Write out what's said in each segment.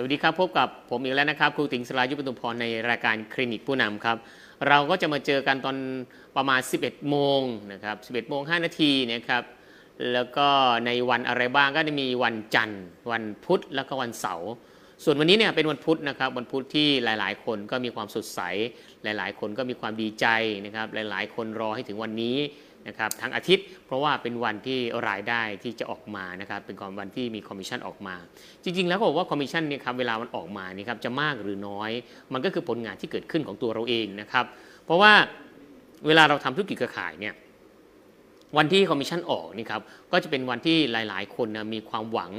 สวัสดีครับ พบกับผมอีกแล้วนะครับครูติ๋งสลายุปตุพรในรายการคลินิกผู้นำครับ เราก็จะมาเจอกันตอนประมาณ 11 โมงนะครับ 11 โมง 5 นาทีนะครับ แล้วก็ในวันอะไรบ้างก็จะมีวันจันทร์ วันพุธแล้วก็วันเสาร์ส่วนวันนี้เนี่ยเป็นวันพุธนะครับ วันพุธที่หลาย ๆ คนก็มีความสดใส หลาย ๆ คนก็มีความดีใจนะครับ หลาย ๆ คนรอให้ถึงวันนี้ นะครับทั้งอาทิตย์ เพราะว่าเป็นวันที่รายได้ที่จะออกมานะครับเป็นความวันที่มีคอมมิชชั่นออกมา จริง ๆ แล้วก็บอกว่าคอมมิชชั่นเนี่ยครับเวลามันออกมานี่ครับจะมากหรือน้อย มันก็คือผลงานที่เกิดขึ้นของตัวเราเองนะครับเพราะว่าเวลาเราทำธุรกิจเครือข่ายเนี่ยวันที่คอมมิชชั่นออกนี่ครับก็จะเป็นวันที่หลาย ๆ คนนะมีความหวัง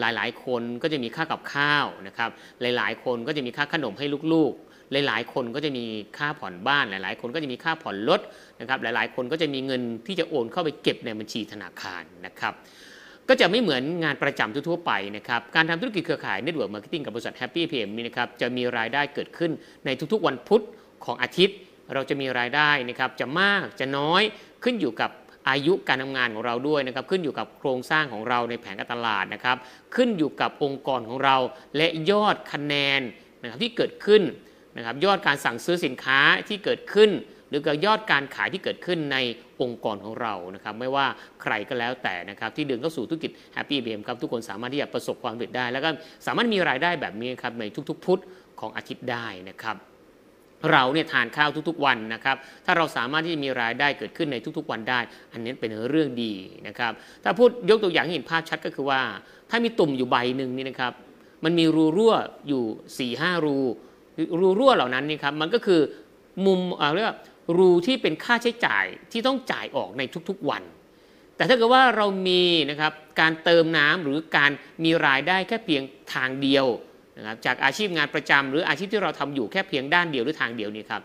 หลาย ๆ คนก็จะมีค่ากับข้าวนะครับหลาย ๆ คนก็จะมีค่าขนมให้ลูก ๆ หลาย ๆ คนก็จะมีค่าผ่อนบ้าน หลาย ๆ คนก็จะมีค่าผ่อนรถนะครับ หลาย ๆ คนก็จะมีเงินที่จะโอนเข้าไปเก็บในบัญชีธนาคารนะครับ ก็จะไม่เหมือนงานประจำทั่ว ๆ ไปนะครับ การทำธุรกิจเครือข่าย Network Marketing กับบริษัท Happy PM นี่นะครับ จะมีรายได้เกิดขึ้นในทุก ๆ วันพุธของอาทิตย์ เราจะมีรายได้นะครับ จะมาก จะน้อย ขึ้นอยู่กับอายุการทำงานของเราด้วยนะครับขึ้นอยู่กับโครงสร้างของเราในแผนการตลาดนะครับ ขึ้นอยู่กับองค์กรของเรา และยอดคะแนนนะครับที่เกิดขึ้น นะครับยอดการสั่งซื้อสินค้าที่เกิดขึ้น หรือกับยอดการขายที่เกิดขึ้นในองค์กรของเรานะครับไม่ว่าใครก็แล้วแต่นะครับที่เดินเข้าสู่ธุรกิจ Happy BM ครับทุกคนสามารถที่จะประสบความสำเร็จได้ แล้วก็สามารถมีรายได้แบบนี้ครับในทุกๆ พุธของอาทิตย์ได้นะครับเราเนี่ยทานข้าวทุกๆวันนะครับ ถ้าเราสามารถที่จะมีรายได้เกิดขึ้นในทุกๆวันได้ อันนี้เป็นเรื่องดีนะครับ ถ้าพูดยกตัวอย่างให้เห็นภาพชัดก็คือว่า ถ้ามีตุ่มอยู่ใบหนึ่งนี่นะครับ มันมีรูรั่วอยู่4ี่ห้ารู รูรั่วเหล่านั้นนี่ครับมันก็คือมุมเรียกว่ารูที่เป็นค่าใช้จ่ายที่ต้องจ่ายออกในทุกๆวัน แต่ถ้าเกิดว่าเรามีนะครับการเติมน้ำหรือการมีรายได้แค่เพียงทางเดียวนะครับจากอาชีพงานประจำหรืออาชีพที่เราทำอยู่แค่เพียงด้านเดียวหรือทางเดียวนี่ครับ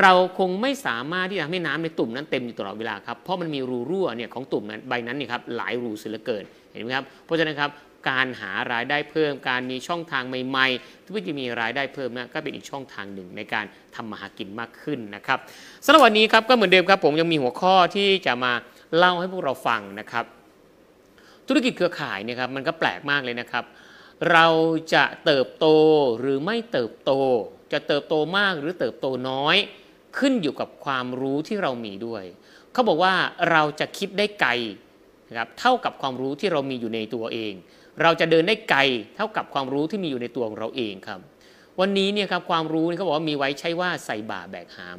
เราคงไม่สามารถที่จะทำให้น้ำในตุ่มนั้นเต็มอยู่ตลอดเวลาครับเพราะมันมีรูรั่วเนี่ยของตุ่มนั้นใบนั้นนี่ครับหลายรูเสียเหลือเกินเห็นไหมครับเพราะฉะนั้นครับ การหารายได้เพิ่ม การมีช่องทางใหม่ๆที่จะมีรายได้เพิ่มนะก็เป็นอีกช่องทางหนึ่งในการทำมาหากินมากขึ้นนะครับสำหรับวันนี้ครับก็เหมือนเดิมครับผมยังมีหัวข้อที่จะมาเล่าให้พวกเราฟังนะครับ ธุรกิจเครือข่ายเนี่ยครับมันก็แปลกมากเลยนะครับ เราจะเติบโตหรือไม่เติบโต จะเติบโตมากหรือเติบโตน้อย ขึ้นอยู่กับความรู้ที่เรามีด้วยเขาบอกว่าเราจะคิดได้ไกลนะครับเท่ากับความรู้ที่เรามีอยู่ในตัวเอง เราจะเดินได้ไกลเท่ากับความรู้ที่มีอยู่ในตัวของเราเองครับ วันนี้เนี่ยครับความรู้เขาบอกว่ามีไว้ใช่ว่าใส่บ่าแบกหาม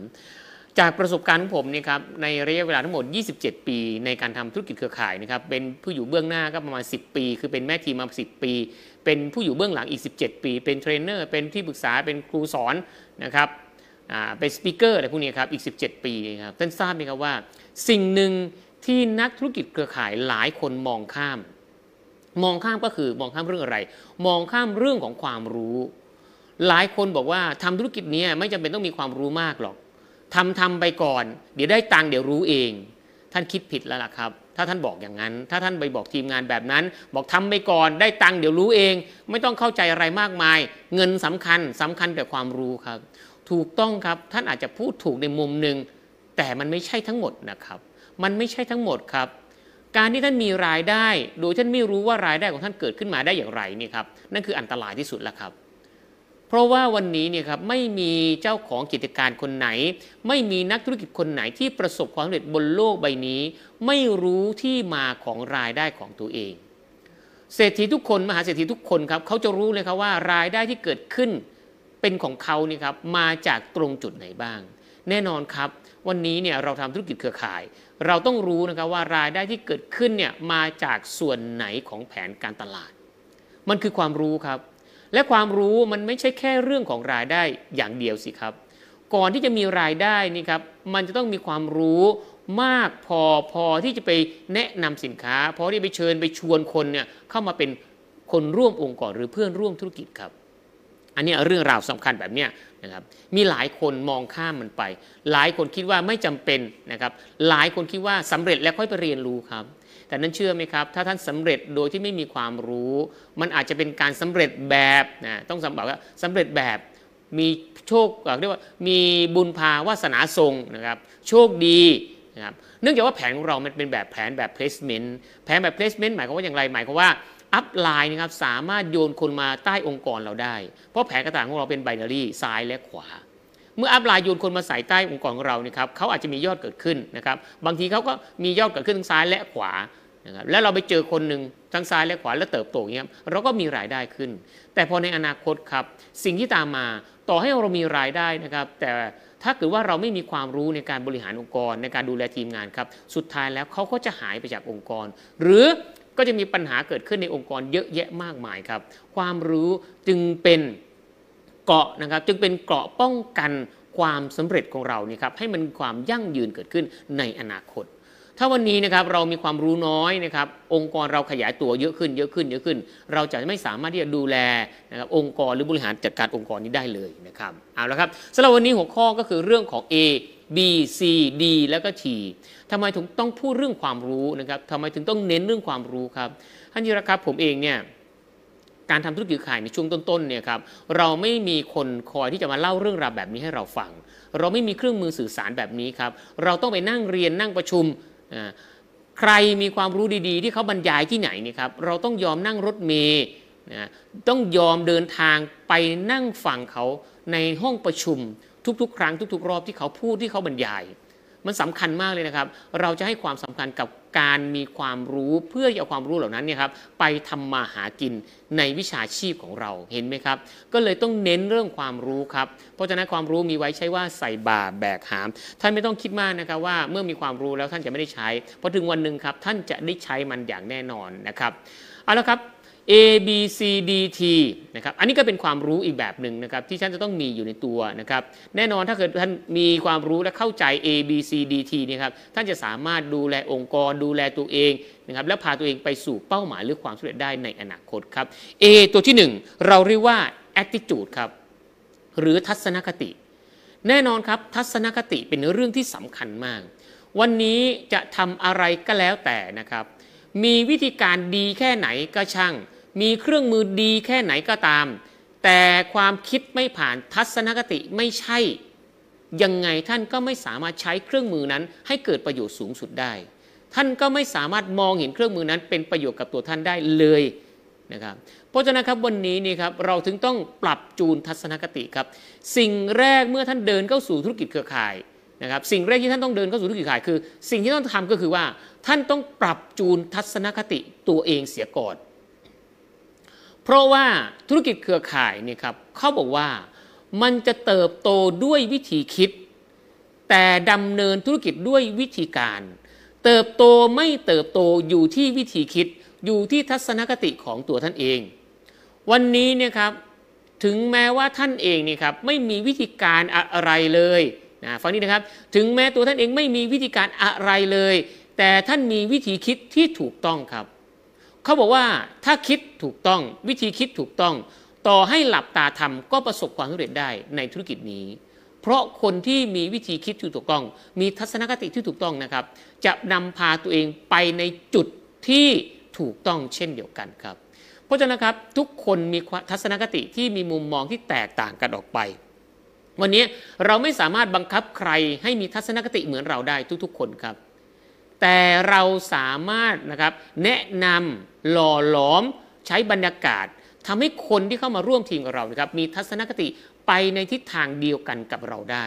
จากประสบการณ์ของผมเนี่ยครับในระยะเวลาทั้งหมด 27 ปี ในการทำธุรกิจเครือข่ายนะครับเป็นผู้อยู่เบื้องหน้าก็ประมาณ 10 ปี คือเป็นแม่ทีมมา 10 ปี เป็นผู้อยู่เบื้องหลังอีก 17 ปี เป็นเทรนเนอร์เป็นที่ปรึกษาเป็นครูสอนนะครับเป็นสปิเกอร์อะไรพวกนี้ครับอีก 17 ปีครับท่านทราบไหมครับว่า สิ่งหนึ่งที่นักธุรกิจเครือข่ายหลายคนมองข้าม มองข้ามก็คือมองข้ามเรื่องอะไร มองข้ามเรื่องของความรู้ หลายคนบอกว่าทำธุรกิจนี้ไม่จำเป็นต้องมีความรู้มากหรอกทำทำไปก่อน เดี๋ยวได้ตังค์เดี๋ยวรู้เอง ท่านคิดผิดแล้วล่ะครับ ถ้าท่านบอกอย่างนั้น ถ้าท่านไปบอกทีมงานแบบนั้น บอกทำไปก่อนได้ตังค์เดี๋ยวรู้เอง ไม่ต้องเข้าใจอะไรมากมาย เงินสำคัญสำคัญแต่ความรู้ครับ ถูกต้องครับท่านอาจจะพูดถูกในมุมหนึ่งแต่มันไม่ใช่ทั้งหมดนะครับ มันไม่ใช่ทั้งหมดครับ การที่ท่านมีรายได้ โดยท่านไม่รู้ว่ารายได้ของท่านเกิดขึ้นมาได้อย่างไรนี่ครับนั่นคืออันตรายที่สุดแล้วครับ เพราะว่าวันนี้เนี่ยครับไม่มีเจ้าของกิจการคนไหน ไม่มีนักธุรกิจคนไหนที่ประสบความสำเร็จบนโลกใบนี้ ไม่รู้ที่มาของรายได้ของตัวเอง เศรษฐีทุกคนมหาเศรษฐีทุกคนครับเขาจะรู้เลยครับว่ารายได้ที่เกิดขึ้นเป็นของเขาเนี่ยครับมาจากตรงจุดไหนบ้าง แน่นอนครับ วันนี้เนี่ยเราทำธุรกิจเครือข่าย เราต้องรู้นะครับว่ารายได้ที่เกิดขึ้นเนี่ยมาจากส่วนไหนของแผนการตลาด มันคือความรู้ครับ และความรู้มันไม่ใช่แค่เรื่องของรายได้อย่างเดียวสิครับ ก่อนที่จะมีรายได้นี่ครับมันจะต้องมีความรู้มากพอพอที่จะไปแนะนำสินค้าพอที่ไปเชิญไปชวนคนเนี่ยเข้ามาเป็นคนร่วมองค์กรหรือเพื่อนร่วมธุรกิจครับ อันนี้เรื่องราวสำคัญแบบเนี้ย นะครับมีหลายคนมองข้ามมันไป หลายคนคิดว่าไม่จำเป็นนะครับหลายคนคิดว่าสำเร็จแล้วค่อยไปเรียนรู้ครับ แต่นั้นเชื่อไหมครับ ถ้าท่านสำเร็จโดยที่ไม่มีความรู้ มันอาจจะเป็นการสำเร็จแบบนะต้องสำบอกว่าสำเร็จแบบมีโชคเรียกว่ามีบุญพาวาสนาส่งนะครับโชคดีนะครับเนื่องจากว่าแผนของเรามันเป็นแบบแผนแบบ placement แผนแบบ placement หมายความว่าอย่างไรหมายความว่า upline นะครับสามารถโยนคนมาใต้องค์กรเราได้ เพราะแผนการตลาดของเราเป็น binary ซ้ายและขวา เมื่อ upline โยนคนมาใส่ใต้องค์กรของเรานี่ครับเขาอาจจะมียอดเกิดขึ้นนะครับบางทีเขาก็มียอดเกิดขึ้นทั้งซ้ายและขวานะครับแล้วเราไปเจอคนหนึ่งทั้งซ้ายและขวาแล้วเติบโตอย่างเงี้ยเราก็มีรายได้ขึ้น แต่พอในอนาคตครับสิ่งที่ตามมาต่อให้เรามีรายได้นะครับ แต่ถ้าเกิดว่าเราไม่มีความรู้ในการบริหารองค์กร ในการดูแลทีมงานครับ สุดท้ายแล้วเขาก็จะหายไปจากองค์กร หรือ ก็จะมีปัญหาเกิดขึ้นในองค์กรเยอะแยะมากมายครับ ความรู้จึงเป็นเกราะนะครับจึงเป็นเกราะป้องกันความสำเร็จของเรานี่ครับให้มันความยั่งยืนเกิดขึ้นในอนาคต ถ้าวันนี้นะครับเรามีความรู้น้อยนะครับองค์กรเราขยายตัวเยอะขึ้นเยอะขึ้นเยอะขึ้น เราจะไม่สามารถที่จะดูแลนะครับองค์กรหรือบริหารจัดการองค์กรนี้ได้เลยนะครับเอาละครับสำหรับวันนี้หัวข้อก็คือเรื่องของ A B C D แล้วก็ T ทำไมถึงต้องพูดเรื่องความรู้นะครับทำไมถึงต้องเน้นเรื่องความรู้ครับท่านยีรครับผมเองเนี่ยการทำธุรกิจขายในช่วงต้นๆเนี่ยครับเราไม่มีคนคอยที่จะมาเล่าเรื่องราวแบบนี้ให้เราฟัง เราไม่มีเครื่องมือสื่อสารแบบนี้ครับเราต้องไปนั่งเรียนนั่งประชุมใครมีความรู้ดีๆ ที่เขาบรรยายที่ไหนนี่ครับเราต้องยอมนั่งรถเมย์นะต้องยอมเดินทางไปนั่งฟังเขาในห้องประชุม ทุกๆ ครั้งทุก ๆ รอบที่เขาพูดที่เขาบรรยาย มันสำคัญมากเลยนะครับ เราจะให้ความสำคัญกับการมีความรู้เพื่อจะเอาความรู้เหล่านั้นเนี่ยครับไปทำมาหากินในวิชาชีพของเราเห็นไหมครับ ก็เลยต้องเน้นเรื่องความรู้ครับ เพราะฉะนั้นความรู้มีไว้ใช้ว่าใส่บาแบกหาม ท่านไม่ต้องคิดมากนะครับว่าเมื่อมีความรู้แล้วท่านจะไม่ได้ใช้พอถึงวันหนึ่งครับท่านจะได้ใช้มันอย่างแน่นอนนะครับเอาละครับ A B C D T นะครับ อันนี้ก็เป็นความรู้อีกแบบหนึ่งนะครับที่ท่านจะต้องมีอยู่ในตัวนะครับ แน่นอนถ้าเกิดท่านมีความรู้และเข้าใจ A B C D T นี่ครับ ท่านจะสามารถดูแลองค์กร ดูแลตัวเองนะครับ และพาตัวเองไปสู่เป้าหมายหรือความสำเร็จได้ในอนาคตครับ A ตัวที่ 1 เราเรียกว่า attitude ครับ หรือทัศนคติ แน่นอนครับทัศนคติเป็นเรื่องที่สำคัญมาก วันนี้จะทำอะไรก็แล้วแต่นะครับ มีวิธีการดีแค่ไหนก็ช่าง มีเครื่องมือดีแค่ไหนก็ตาม แต่ความคิดไม่ผ่านทัศนคติไม่ใช่ ยังไงท่านก็ไม่สามารถใช้เครื่องมือนั้น ให้เกิดประโยชน์สูงสุดได้ ท่านก็ไม่สามารถมองเห็นเครื่องมือนั้น เป็นประโยชน์กับตัวท่านได้เลยนะครับเพราะฉะนั้นครับวันนี้นี่ครับเราถึงต้องปรับจูนทัศนคติครับ สิ่งแรกเมื่อท่านเดินเข้าสู่ธุรกิจเครือข่ายนะครับสิ่งแรกที่ท่านต้องเดินเข้าสู่ธุรกิจข่ายคือ สิ่งที่ต้องทำก็คือว่า ท่านต้องปรับจูนทัศนคติตัวเองเสียก่อน เพราะว่าธุรกิจเครือข่ายนี่ครับเขาบอกว่ามันจะเติบโตด้วยวิธีคิด แต่ดำเนินธุรกิจด้วยวิธีการ เติบโตไม่เติบโตอยู่ที่วิธีคิดอยู่ที่ทัศนคติของตัวท่านเอง วันนี้เนี่ยครับถึงแม้ว่าท่านเองนี่ครับไม่มีวิธีการอะไรเลยนะฟังนี้นะครับถึงแม้ตัวท่านเองไม่มีวิธีการอะไรเลย แต่ท่านมีวิธีคิดที่ถูกต้องครับ เขาบอกว่าถ้าคิดถูกต้องวิธีคิดถูกต้อง ต่อให้หลับตาทำก็ประสบความสำเร็จได้ในธุรกิจนี้ เพราะคนที่มีวิธีคิดที่ถูกต้อง มีทัศนคติที่ถูกต้องนะครับ จะนำพาตัวเองไปในจุดที่ถูกต้องเช่นเดียวกันครับ เพราะฉะนั้นครับทุกคนมีทัศนคติที่มีมุมมองที่แตกต่างกันออกไป วันนี้เราไม่สามารถบังคับใครให้มีทัศนคติเหมือนเราได้ทุกๆ คนครับ แต่เราสามารถนะครับแนะนำหล่อหลอมใช้บรรยากาศทำให้คนที่เข้ามาร่วมทีมกับเรานะครับมีทัศนคติไปในทิศทางเดียวกันกับเราได้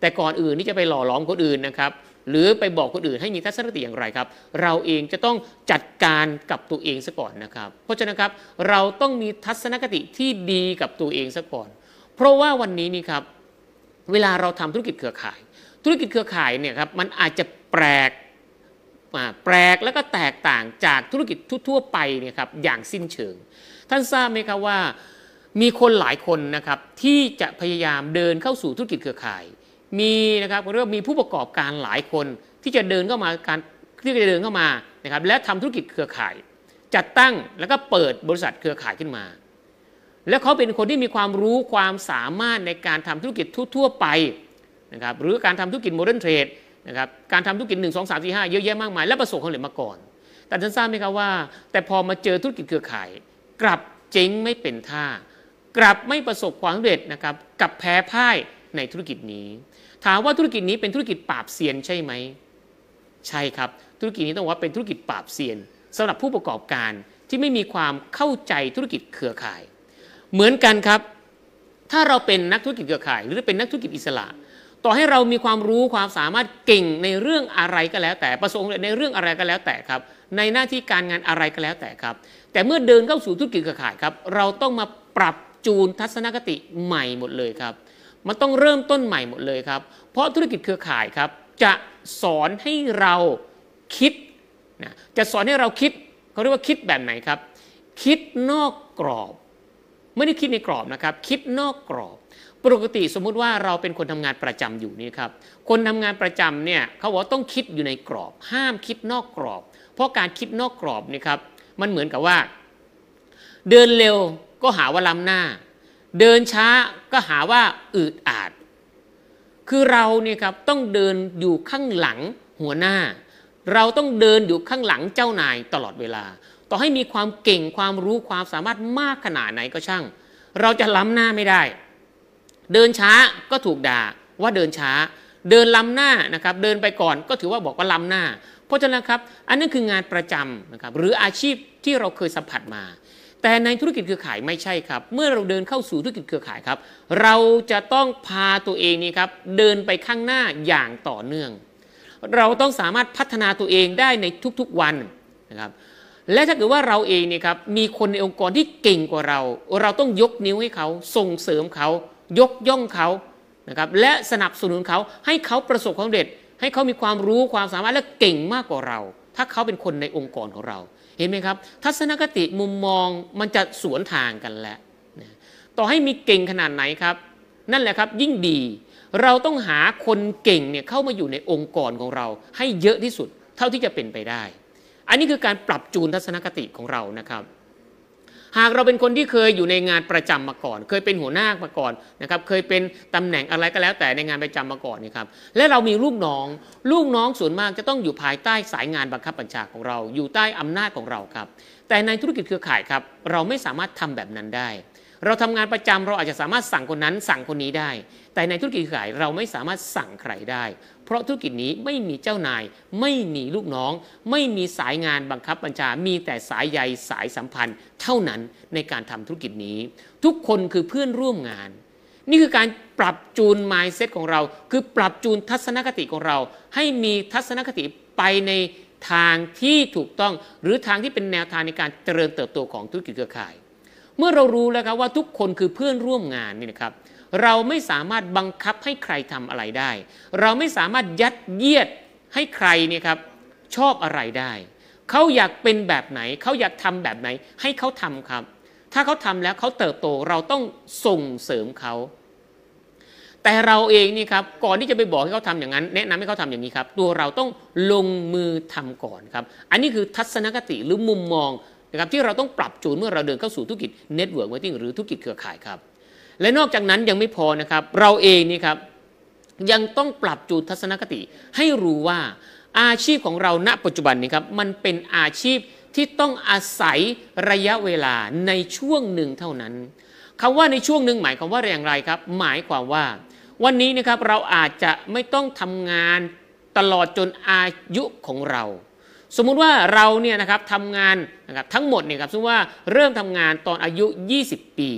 แต่ก่อนอื่นที่จะไปหล่อหลอมคนอื่นนะครับหรือไปบอกคนอื่นให้มีทัศนคติอย่างไรครับ เราเองจะต้องจัดการกับตัวเองซะก่อนนะครับ เพราะฉะนั้นครับเราต้องมีทัศนคติที่ดีกับตัวเองซะก่อน เพราะว่าวันนี้นี่ครับเวลาเราทำธุรกิจเครือข่าย ธุรกิจเครือข่ายเนี่ยครับมันอาจจะแปลก แปลกและก็แตกต่างจากธุรกิจทั่วไปเนี่ยครับอย่างสิ้นเชิง ท่านทราบไหมครับว่ามีคนหลายคนนะครับที่จะพยายามเดินเข้าสู่ธุรกิจเครือข่าย มีนะครับเรียกว่ามีผู้ประกอบการหลายคนที่จะเดินเข้ามาการที่จะเดินเข้ามานะครับและทำธุรกิจเครือข่าย จัดตั้งแล้วก็เปิดบริษัทเครือข่ายขึ้นมา แล้วเขาเป็นคนที่มีความรู้ความสามารถในการทำธุรกิจทั่ว ๆ ไปนะครับหรือการทำธุรกิจ modern trade นะครับการทำธุรกิจ 1 2 3 4 5 เยอะแยะมากมาย และประสบความสำเร็จมาก่อน แต่ท่านทราบไหมครับว่า แต่พอมาเจอธุรกิจเครือข่าย กลับเจ๊งไม่เป็นท่า กลับไม่ประสบความสำเร็จนะครับกลับแพ้พ่ายในธุรกิจนี้ ถามว่าธุรกิจนี้เป็นธุรกิจปราบเซียนใช่ไหมใช่ครับ ธุรกิจนี้ต้องว่าเป็นธุรกิจปราบเซียนสำหรับผู้ประกอบการที่ไม่มีความเข้าใจธุรกิจเครือข่าย เหมือนกันครับ ถ้าเราเป็นนักธุรกิจเครือข่าย หรือเป็นนักธุรกิจอิสระ ต่อให้เรามีความรู้ความสามารถเก่งในเรื่องอะไรก็แล้ว แต่ประสงค์ในเรื่องอะไรก็แล้วแต่ครับ ในหน้าที่การงานอะไรก็แล้วแต่ครับ แต่เมื่อเดินเข้าสู่ธุรกิจเครือข่ายครับ เราต้องมาปรับจูนทัศนคติใหม่หมดเลยครับ มันต้องเริ่มต้นใหม่หมดเลยครับ เพราะธุรกิจเครือข่ายครับ จะสอนให้เราคิดนะจะสอนให้เราคิดเขาเรียกว่าคิดแบบไหนครับ คิดนอกกรอบ ไม่ได้คิดในกรอบนะครับ คิดนอกกรอบ ปกติสมมุติว่าเราเป็นคนทำงานประจำอยู่นี่ครับคนทำงานประจำเนี่ยเขาบอกต้องคิดอยู่ในกรอบ ห้ามคิดนอกกรอบ เพราะการคิดนอกกรอบนี่ครับมันเหมือนกับว่า เดินเร็วก็หาว่าล้ำหน้า เดินช้าก็หาว่าอืดอาด คือเราเนี่ยครับต้องเดินอยู่ข้างหลังหัวหน้า เราต้องเดินอยู่ข้างหลังเจ้านายตลอดเวลา ต่อให้มีความเก่งความรู้ความสามารถมากขนาดไหนก็ช่าง เราจะล้ำหน้าไม่ได้ เดินช้าก็ถูกด่าว่าเดินช้า เดินล้ำหน้านะครับ เดินไปก่อนก็ถือว่าบอกว่าล้ำหน้า เพราะฉะนั้นครับอันนั้นคืองานประจำนะครับหรืออาชีพที่เราเคยสัมผัสมา แต่ในธุรกิจเครือข่ายไม่ใช่ครับ เมื่อเราเดินเข้าสู่ธุรกิจเครือข่ายครับ เราจะต้องพาตัวเองนี่ครับเดินไปข้างหน้าอย่างต่อเนื่อง เราต้องสามารถพัฒนาตัวเองได้ในทุกๆวันนะครับและถ้าเกิดว่าเราเองเนี่ยครับมีคนในองค์กรที่เก่งกว่าเรา เราต้องยกนิ้วให้เขาส่งเสริมเขา ยกย่องเขานะครับและสนับสนุนเขาให้เขาประสบความสำเร็จ ให้เขามีความรู้ความสามารถและเก่งมากกว่าเรา ถ้าเขาเป็นคนในองค์กรของเรา เห็นไหมครับ ทัศนคติมุมมองมันจะสวนทางกันแล้วนะต่อให้มีเก่งขนาดไหนครับ นั่นแหละครับยิ่งดี เราต้องหาคนเก่งเนี่ยเข้ามาอยู่ในองค์กรของเรา ให้เยอะที่สุดเท่าที่จะเป็นไปได้ อันนี้คือการปรับจูนทัศนคติของเรานะครับ หากเราเป็นคนที่เคยอยู่ในงานประจำมาก่อน เคยเป็นหัวหน้ามาก่อนนะครับเคยเป็นตำแหน่งอะไรก็แล้วแต่ในงานประจำมาก่อนนี่ครับและเรามีลูกน้อง ลูกน้องส่วนมากจะต้องอยู่ภายใต้สายงานบังคับบัญชาของเรา อยู่ใต้อำนาจของเราครับ แต่ในธุรกิจเครือข่ายครับเราไม่สามารถทำแบบนั้นได้เราทำงานประจำเราอาจจะสามารถสั่งคนนั้นสั่งคนนี้ได้ แต่ในธุรกิจเครือข่ายเราไม่สามารถสั่งใครได้ เพราะธุรกิจนี้ไม่มีเจ้านาย ไม่มีลูกน้อง ไม่มีสายงานบังคับบัญชา มีแต่สายใยสายสัมพันธ์ เท่านั้นในการทำธุรกิจนี้ ทุกคนคือเพื่อนร่วมงาน นี่คือการปรับจูน mindset ของเรา คือปรับจูนทัศนคติของเรา ให้มีทัศนคติไปในทางที่ถูกต้องหรือทางที่เป็นแนวทางในการเจริญเติบโตของธุรกิจเครือข่าย เมื่อเรารู้แล้วครับว่าทุกคนคือเพื่อนร่วมงานนี่นะครับ เราไม่สามารถบังคับให้ใครทำอะไรได้ เราไม่สามารถยัดเยียดให้ใครเนี่ยครับชอบอะไรได้ เขาอยากเป็นแบบไหน เขาอยากทำแบบไหน ให้เขาทำครับ ถ้าเขาทำแล้วเขาเติบโตเราต้องส่งเสริมเขา แต่เราเองนี่ครับก่อนที่จะไปบอกให้เขาทำอย่างนั้น แนะนำให้เขาทำอย่างนี้ครับ ตัวเราต้องลงมือทำก่อนครับ อันนี้คือทัศนคติหรือมุมมองนะครับที่เราต้องปรับจูนเมื่อเราเดินเข้าสู่ธุรกิจ network marketing หรือธุรกิจเครือข่ายครับ และนอกจากนั้นยังไม่พอนะครับ เราเองนี่ครับยังต้องปรับจูนทัศนคติ ให้รู้ว่าอาชีพของเราณปัจจุบันนี้ครับมันเป็นอาชีพที่ต้องอาศัยระยะเวลาในช่วงหนึ่งเท่านั้นคำว่าในช่วงหนึ่งหมายความว่าอย่างไรครับ หมายความว่า วันนี้นะครับเราอาจจะไม่ต้องทำงานตลอดจนอายุของเรา สมมุติว่าเราเนี่ยนะครับทำงานนะครับทั้งหมดเนี่ยครับสมมติว่าเริ่มทำงานตอนอายุ 20 ปี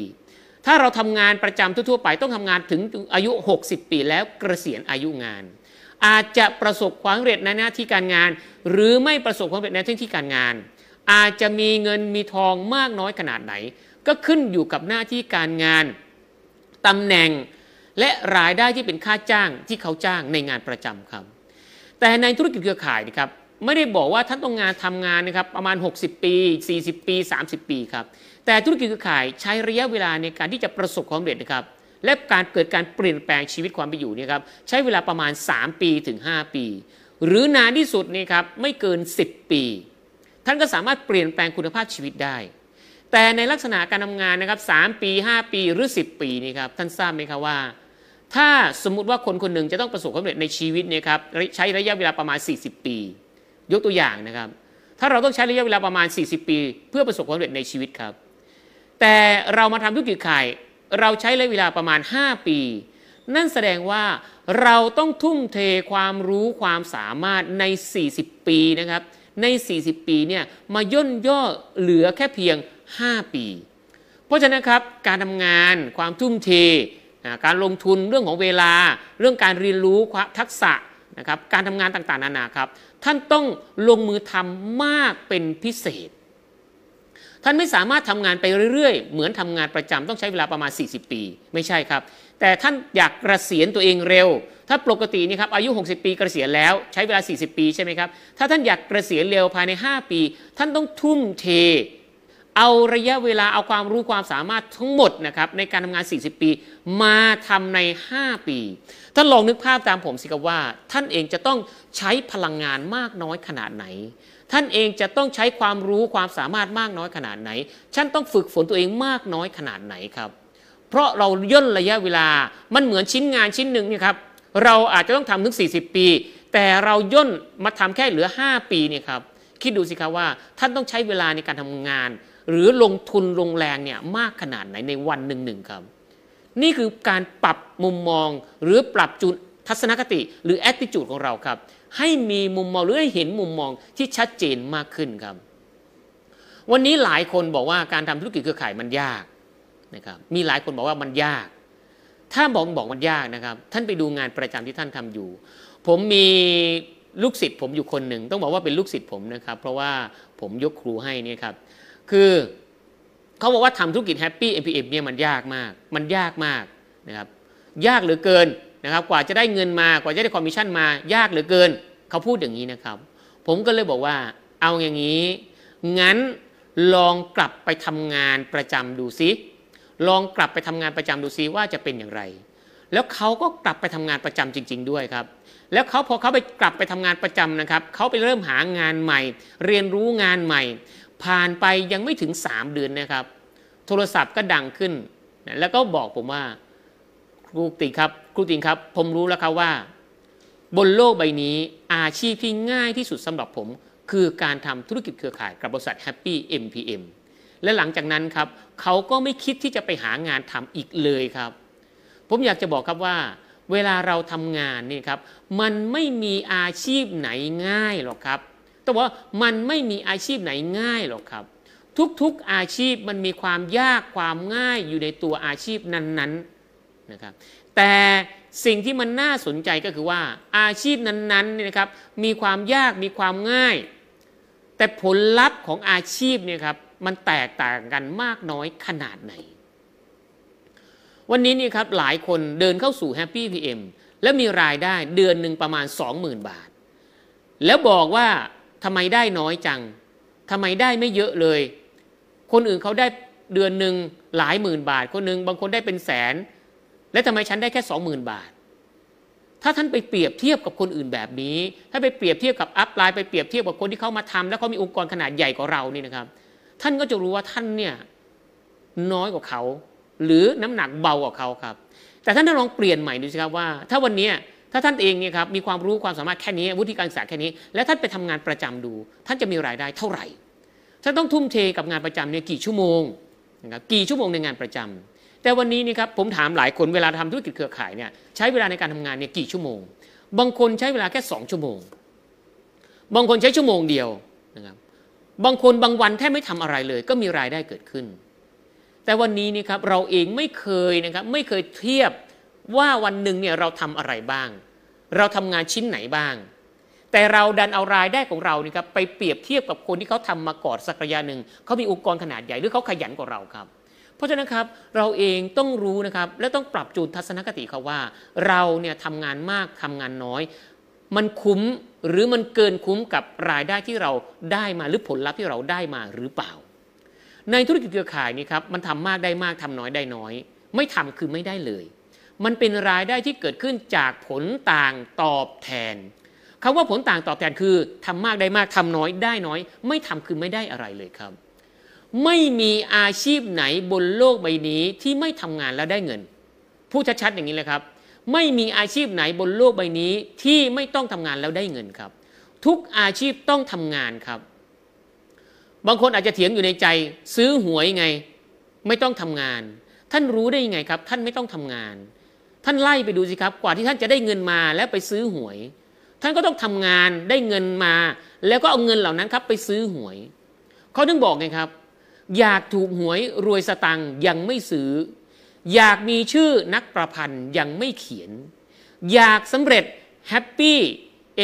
ถ้าเราทำงานประจำทั่วๆไปต้องทำงานถึงอายุ 60 ปีแล้วเกษียณอายุงาน อาจจะประสบความสำเร็จในหน้าที่การงาน หรือไม่ประสบความสำเร็จในหน้าที่การงาน อาจจะมีเงินมีทองมากน้อยขนาดไหน ก็ขึ้นอยู่กับหน้าที่การงานตำแหน่งและรายได้ที่เป็นค่าจ้างที่เขาจ้างในงานประจำครับแต่ในธุรกิจเครือข่ายนะครับไม่ได้บอกว่าท่านต้องงานทำงานนะครับประมาณ 60 ปี 40 ปี 30 ปีครับ แต่ธุรกิจเครือข่ายใช้ระยะเวลาในการที่จะประสบความสำเร็จนะครับและการเกิดการเปลี่ยนแปลงชีวิตความเป็นอยู่เนี่ยครับใช้เวลาประมาณ 3 ปีถึง 5 ปี หรือนานที่สุดนี่ครับไม่เกิน 10 ปี ท่านก็สามารถเปลี่ยนแปลงคุณภาพชีวิตได้ แต่ในลักษณะการทำงานนะครับ3ปี 5 ปีหรือ 10 ปีนี่ครับท่านทราบไหมครับว่า ถ้าสมมุติว่าคนคนหนึ่งจะต้องประสบความสำเร็จในชีวิตเนี่ยครับใช้ระยะเวลาประมาณ 40 ปี ยกตัวอย่างนะครับ ถ้าเราต้องใช้ระยะเวลาประมาณ 40 ปี เพื่อประสบความสำเร็จในชีวิตครับ แต่เรามาทำธุรกิจขาย เราใช้ระยะเวลาประมาณ 5 ปี นั่นแสดงว่าเราต้องทุ่มเทความรู้ความสามารถใน 40 ปีนะครับ ใน 40 ปีเนี่ยมาย่นย่อเหลือแค่เพียง 5 ปี เพราะฉะนั้นครับการทำงานความทุ่มเท การลงทุนเรื่องของเวลา เรื่องการเรียนรู้ทักษะนะครับการทำงานต่างๆ นานาครับ ท่านต้องลงมือทำมากเป็นพิเศษ ท่านไม่สามารถทำงานไปเรื่อยๆ เหมือนทำงานประจำต้องใช้เวลาประมาณ 40 ปี ไม่ใช่ครับ แต่ท่านอยากเกษียณตัวเองเร็ว ถ้าปกตินี่ครับอายุ 60 ปีเกษียณแล้วใช้เวลา 40 ปีใช่ไหมครับถ้าท่านอยากเกษียณเร็วภายใน 5 ปี ท่านต้องทุ่มเท เอาระยะเวลาเอาความรู้ความสามารถทั้งหมดนะครับในการทำงาน 40 ปี มาทำใน 5 ปี ท่านลองนึกภาพตามผมสิครับว่า ท่านเองจะต้องใช้พลังงานมากน้อยขนาดไหน ท่านเองจะต้องใช้ความรู้ความสามารถมากน้อยขนาดไหนท่านต้องฝึกฝนตัวเองมากน้อยขนาดไหนครับ เพราะเราย่นระยะเวลามันเหมือนชิ้นงานชิ้นหนึ่งนี่ครับเราอาจจะต้องทำถึง 40 ปี แต่เราย่นมาทำแค่เหลือ 5 ปีเนี่ยครับคิดดูสิครับว่าท่านต้องใช้เวลาในการทำงาน หรือลงทุนลงแรงเนี่ยมากขนาดไหนในวันหนึ่งหนึ่งครับ นี่คือการปรับมุมมองหรือปรับจุดทัศนคติ หรือแอตติจูดของเราครับ ให้มีมุมมองหรือให้เห็นมุมมองที่ชัดเจนมากขึ้นครับ วันนี้หลายคนบอกว่าการทำธุรกิจเครือข่ายมันยากนะครับมีหลายคนบอกว่ามันยาก ถ้าบอกบอกมันยากนะครับ ท่านไปดูงานประจำที่ท่านทำอยู่ ผมมีลูกศิษย์ผมอยู่คนหนึ่งต้องบอกว่าเป็นลูกศิษย์ผมนะครับ เพราะว่าผมยกครูให้นี่ครับ คือเขาบอกว่าทำธุรกิจ Happy MPM เนี่ยมันยากมาก มันยากมากนะครับยากเหลือเกินนะครับกว่าจะได้เงินมากว่าจะได้คอมมิชชั่นมายากเหลือเกิน เขาพูดอย่างนี้นะครับ ผมก็เลยบอกว่าเอาอย่างนี้ งั้นลองกลับไปทำงานประจำดูซิ ลองกลับไปทำงานประจำดูซิว่าจะเป็นอย่างไร แล้วเขาก็กลับไปทำงานประจำจริง ๆ ด้วยครับ แล้วเขาพอเขาไปกลับไปทำงานประจำนะครับเขาไปเริ่มหางานใหม่ เรียนรู้งานใหม่ ผ่านไปยังไม่ถึง 3 เดือนนะครับ โทรศัพท์ก็ดังขึ้นแล้วก็บอกผมว่าครูติครับครูติงครับ ผมรู้แล้วครับว่า บนโลกใบนี้อาชีพที่ง่ายที่สุดสำหรับผม คือการทำธุรกิจเครือข่ายกับบริษัท Happy MPM และหลังจากนั้นครับเขาก็ไม่คิดที่จะไปหางานทำอีกเลยครับ ผมอยากจะบอกครับว่า เวลาเราทำงานนี่ครับ มันไม่มีอาชีพไหนง่ายหรอกครับ แต่ว่ามันไม่มีอาชีพไหนง่ายหรอกครับ ทุกๆอาชีพมันมีความยากความง่ายอยู่ในตัวอาชีพนั้นๆนะครับแต่สิ่งที่มันน่าสนใจก็คือว่าอาชีพนั้นๆเนี่ยนะครับมีความยากมีความง่าย แต่ผลลัพธ์ของอาชีพเนี่ยครับมันแตกต่างกันมากน้อยขนาดไหน วันนี้นี่ครับหลายคนเดินเข้าสู่ Happy PM และมีรายได้เดือนหนึ่งประมาณ 20,000 บาท แล้วบอกว่า ทำไมได้น้อยจังทำไมได้ไม่เยอะเลย คนอื่นเขาได้เดือนหนึ่งหลายหมื่นบาท คนหนึ่งบางคนได้เป็นแสน และทำไมฉันได้แค่สองหมื่นบาท ถ้าท่านไปเปรียบเทียบกับคนอื่นแบบนี้ ถ้าไปเปรียบเทียบกับอัพไลน์ไปเปรียบเทียบกับคนที่เขามาทำแล้วเขามีองค์กรขนาดใหญ่กว่าเรานี่นะครับ ท่านก็จะรู้ว่าท่านเนี่ยน้อยกว่าเขา หรือน้ำหนักเบากว่าเขาครับ แต่ท่านต้องลองเปลี่ยนใหม่ดูสิครับว่า ถ้าวันนี้ ถ้าท่านเองเนี่ยครับมีความรู้ความสามารถแค่นี้วุฒิการศึกษาแค่นี้ และท่านไปทำงานประจำดู ท่านจะมีรายได้เท่าไหร่ท่านต้องทุ่มเทกับงานประจำเนี่ยกี่ชั่วโมงนะครับกี่ชั่วโมงในงานประจำแต่วันนี้นี่ครับผมถามหลายคนเวลาทำธุรกิจเครือข่ายเนี่ยใช้เวลาในการทำงานเนี่ยกี่ชั่วโมง บางคนใช้เวลาแค่ 2 ชั่วโมง บางคนใช้ชั่วโมงเดียวนะครับบางคนบางวันแทบไม่ทำอะไรเลย ก็มีรายได้เกิดขึ้น แต่วันนี้นี่ครับเราเองไม่เคยนะครับไม่เคยเทียบ ว่าวันหนึ่งเนี่ยเราทำอะไรบ้าง เราทำงานชิ้นไหนบ้าง แต่เราดันเอารายได้ของเรานี่ครับไปเปรียบเทียบกับคนที่เขาทำมาก่อนสักระยะหนึ่งเขามีองค์กรขนาดใหญ่หรือเขาขยันกว่าเราครับ เพราะฉะนั้นครับเราเองต้องรู้นะครับและต้องปรับจูนทัศนคติเขาว่า เราเนี่ยทำงานมากทำงานน้อย มันคุ้มหรือมันเกินคุ้มกับรายได้ที่เราได้มาหรือผลลัพธ์ที่เราได้มาหรือเปล่า ในธุรกิจเครือข่ายนี่ครับมันทำมากได้มากทำน้อยได้น้อย ไม่ทำคือไม่ได้เลย มันเป็นรายได้ที่เกิดขึ้นจากผลต่างตอบแทนคำว่าผลต่างตอบแทนคือทำมากได้มากทำน้อยได้น้อย ไม่ทำคือไม่ได้อะไรเลยครับ ไม่มีอาชีพไหนบนโลกใบนี้ที่ไม่ทำงานแล้วได้เงินพูดชัดๆอย่างนี้เลยครับ ไม่มีอาชีพไหนบนโลกใบนี้ที่ไม่ต้องทำงานแล้วได้เงินครับ ทุกอาชีพต้องทำงานครับ บางคนอาจจะเถียงอยู่ในใจ ซื้อหวยไง ไม่ต้องทำงาน ท่านรู้ได้ยังไงครับ ท่านไม่ต้องทำงาน ท่านไล่ไปดูสิครับ กว่าที่ท่านจะได้เงินมาแล้วไปซื้อหวย ท่านก็ต้องทำงานได้เงินมา แล้วก็เอาเงินเหล่านั้นครับไปซื้อหวยเขาถึงบอกไงครับ อยากถูกหวยรวยสตังค์ยังไม่ซื้อ อยากมีชื่อนักประพันธ์ยังไม่เขียน อยากสำเร็จแฮปปี้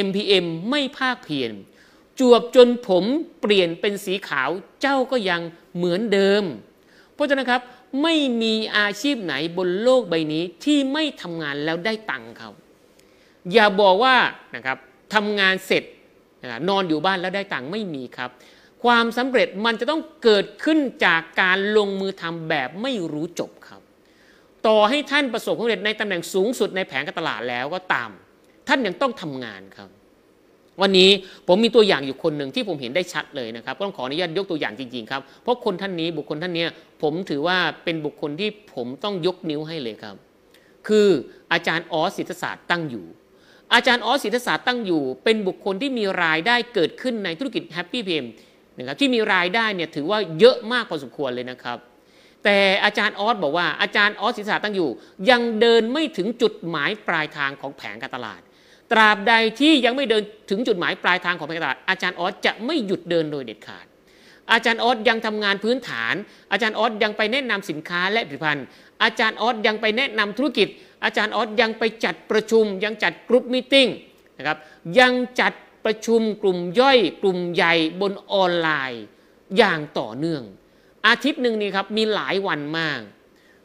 MPM ไม่ภาคเพียรจวบจนผมเปลี่ยนเป็นสีขาวเจ้าก็ยังเหมือนเดิม เพราะฉะนั้นครับ ไม่มีอาชีพไหนบนโลกใบนี้ที่ไม่ทำงานแล้วได้ตังค์ครับอย่าบอกว่านะครับทำงานเสร็จนะนอนอยู่บ้านแล้วได้ตังค์ไม่มีครับ ความสำเร็จมันจะต้องเกิดขึ้นจากการลงมือทำแบบไม่รู้จบครับ ต่อให้ท่านประสบความสำเร็จในตำแหน่งสูงสุดในแผงการตลาดแล้วก็ตาม ท่านยังต้องทำงานครับ วันนี้ผมมีตัวอย่างอยู่คนหนึ่งที่ผมเห็นได้ชัดเลยนะครับก็ต้องขออนุญาตยกตัวอย่างจริงๆครับเพราะคนท่านนี้บุคคลท่านนี้ผมถือว่าเป็นบุคคลที่ผมต้องยกนิ้วให้เลยครับ คืออาจารย์ออสศิษฐศาสตร์ตั้งอยู่ อาจารย์ออสศิษฐศาสตร์ตั้งอยู่ เป็นบุคคลที่มีรายได้เกิดขึ้นในธุรกิจแฮปปี้เพมนะครับที่มีรายได้เนี่ยถือว่าเยอะมากพอสมควรเลยนะครับแต่อาจารย์ออสบอกว่าอาจารย์ออสศิษฐศาสตร์ตั้งอยู่ ยังเดินไม่ถึงจุดหมายปลายทางของแผงการตลาด ตราบใดที่ยังไม่เดินถึงจุดหมายปลายทางของแผงการตลาดอาจารย์ออสจะไม่หยุดเดินโดยเด็ดขาด อาจารย์ออสยังทำงานพื้นฐาน อาจารย์ออสยังไปแนะนำสินค้าและผลิตภัณฑ์ อาจารย์ออสยังไปแนะนำธุรกิจ อาจารย์ออสยังไปจัดประชุม ยังจัดกรุ๊ปมิ팅นะครับยังจัดประชุมกลุ่มย่อยกลุ่มใหญ่บนออนไลน์ อย่างต่อเนื่อง อาทิตย์หนึ่งนี่ครับมีหลายวันมาก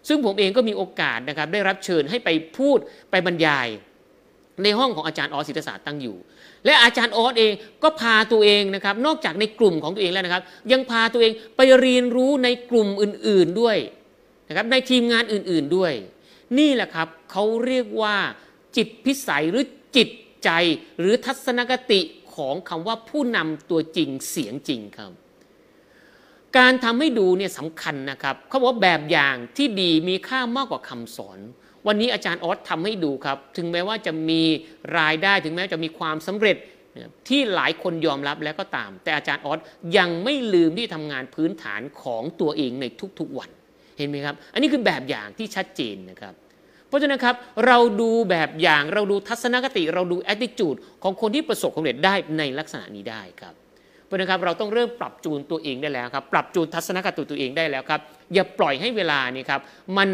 ซึ่งผมเองก็มีโอกาสนะครับได้รับเชิญให้ไปพูดไปบรรยาย ในห้องของอาจารย์ออสศิลศาสตร์ตั้งอยู่ และอาจารย์ออสเองก็พาตัวเองนะครับนอกจากในกลุ่มของตัวเองแล้วนะครับ ยังพาตัวเองไปเรียนรู้ในกลุ่มอื่น ๆด้วยนะครับในทีมงานอื่น ๆด้วย นี่แหละครับเขาเรียกว่าจิตพิสัยหรือจิตใจหรือทัศนคติของคำว่าผู้นำตัวจริงเสียงจริงครับ การทำให้ดูเนี่ยสำคัญนะครับเขาบอกว่าแบบอย่างที่ดีมีค่ามากกว่าคำสอน วันนี้อาจารย์ออสทำให้ดูครับ ถึงแม้ว่าจะมีรายได้ถึงแม้จะมีความสำเร็จที่หลายคนยอมรับแล้วก็ตาม แต่อาจารย์ออสยังไม่ลืมที่ทำงานพื้นฐานของตัวเองในทุกๆวัน เห็นไหมครับ อันนี้คือแบบอย่างที่ชัดเจนนะครับ เพราะฉะนั้นครับเราดูแบบอย่างเราดูทัศนคติ เราดู attitude ของคนที่ประสบความสำเร็จได้ในลักษณะนี้ได้ครับเพราะนะครับเราต้องเริ่มปรับจูนตัวเองได้แล้วครับ ปรับจูนทัศนคติตัวเองได้แล้วครับ อย่าปล่อยให้เวลานี่ครับมัน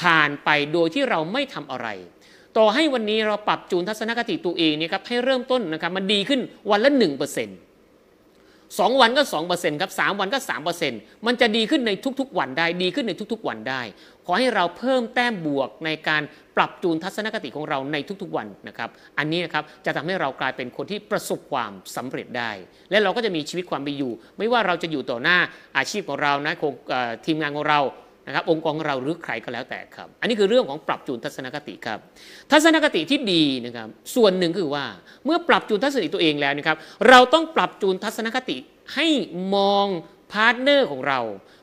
ผ่านไปโดยที่เราไม่ทำอะไร ต่อให้วันนี้เราปรับจูนทัศนคติตัวเองเนี่ยครับให้เริ่มต้นนะครับมันดีขึ้นวันละ 1%สองวันก็2%ครับสามวันก็ 3%มันจะดีขึ้นในทุกๆ วันได้ ดีขึ้นในทุกๆ วันได้ ขอให้เราเพิ่มแต้มบวกในการปรับจูนทัศนคติของเราในทุกๆ วันนะครับ อันนี้นะครับจะทำให้เรากลายเป็นคนที่ประสบความสำเร็จได้ และเราก็จะมีชีวิตความเป็นอยู่ ไม่ว่าเราจะอยู่ต่อหน้าอาชีพของเรานะทีมงานของเรา นะครับองค์กรของเราหรือใครก็แล้วแต่ครับ อันนี้คือเรื่องของปรับจูนทัศนคติครับ ทัศนคติที่ดีนะครับ ส่วนหนึ่งคือว่าเมื่อปรับจูนทัศนคติตัวเองแล้วนะครับ เราต้องปรับจูนทัศนคติให้มอง partner ของเรา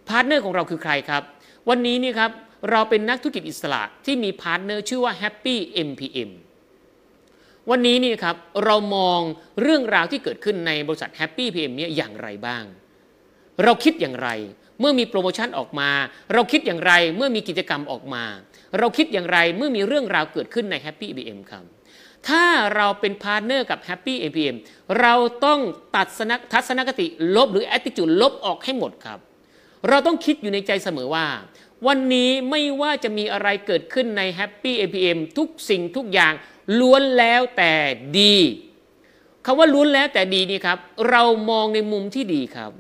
partner ของเราคือใครครับ วันนี้นี่ครับเราเป็นนักธุรกิจอิสระที่มี partner ชื่อว่า Happy MPM วันนี้นี่ครับเรามองเรื่องราวที่เกิดขึ้นในบริษัท Happy MPM เนี่ยอย่างไรบ้าง เราคิดอย่างไร เมื่อมีโปรโมชั่นออกมา เราคิดอย่างไรเมื่อมีกิจกรรมออกมา เราคิดอย่างไรเมื่อมีเรื่องราวเกิดขึ้นใน Happy MPM ครับถ้าเราเป็น partner กับ Happy MPM เราต้องตัดทัศนคติลบหรือ attitude ลบออกให้หมดครับ เราต้องคิดอยู่ในใจเสมอว่า วันนี้ไม่ว่าจะมีอะไรเกิดขึ้นใน Happy MPM ทุกสิ่งทุกอย่างล้วนแล้วแต่ดีคำว่าล้วนแล้วแต่ดีนี่ครับ เรามองในมุมที่ดีครับ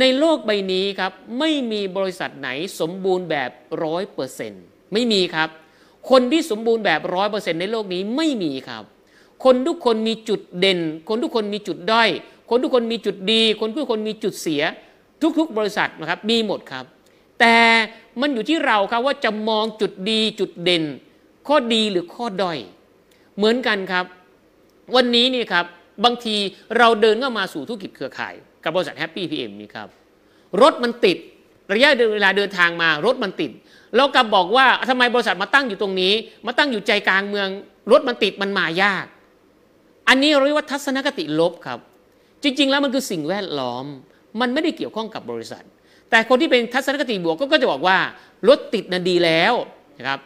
ในโลกใบนี้ครับไม่มีบริษัทไหนสมบูรณ์แบบร้อยเปอร์เซ็นต์ไม่มีครับ คนที่สมบูรณ์แบบร้อยเปอร์เซ็นต์ในโลกนี้ไม่มีครับ คนทุกคนมีจุดเด่น คนทุกคนมีจุดด้อย คนทุกคนมีจุดดี คนทุกคนมีจุดเสีย ทุกๆ บริษัทนะครับมีหมดครับ แต่มันอยู่ที่เราครับว่าจะมองจุดดีจุดเด่น ข้อดีหรือข้อด้อย เหมือนกันครับ วันนี้นี่ครับบางทีเราเดินเข้ามาสู่ธุรกิจเครือข่าย กับบริษัท Happy MPM นี่ครับรถมันติดระยะเวลาเดินทางมารถมันติดเรากลับบอกว่าทำไมบริษัทมาตั้งอยู่ตรงนี้ มาตั้งอยู่ใจกลางเมือง รถมันติดมันมายาก อันนี้เรียกว่าทัศนคติลบครับ จริง ๆ แล้วมันคือสิ่งแวดล้อม มันไม่ได้เกี่ยวข้องกับบริษัท แต่คนที่เป็นทัศนคติบวกก็จะบอกว่ารถติดน่ะดีแล้วนะครับ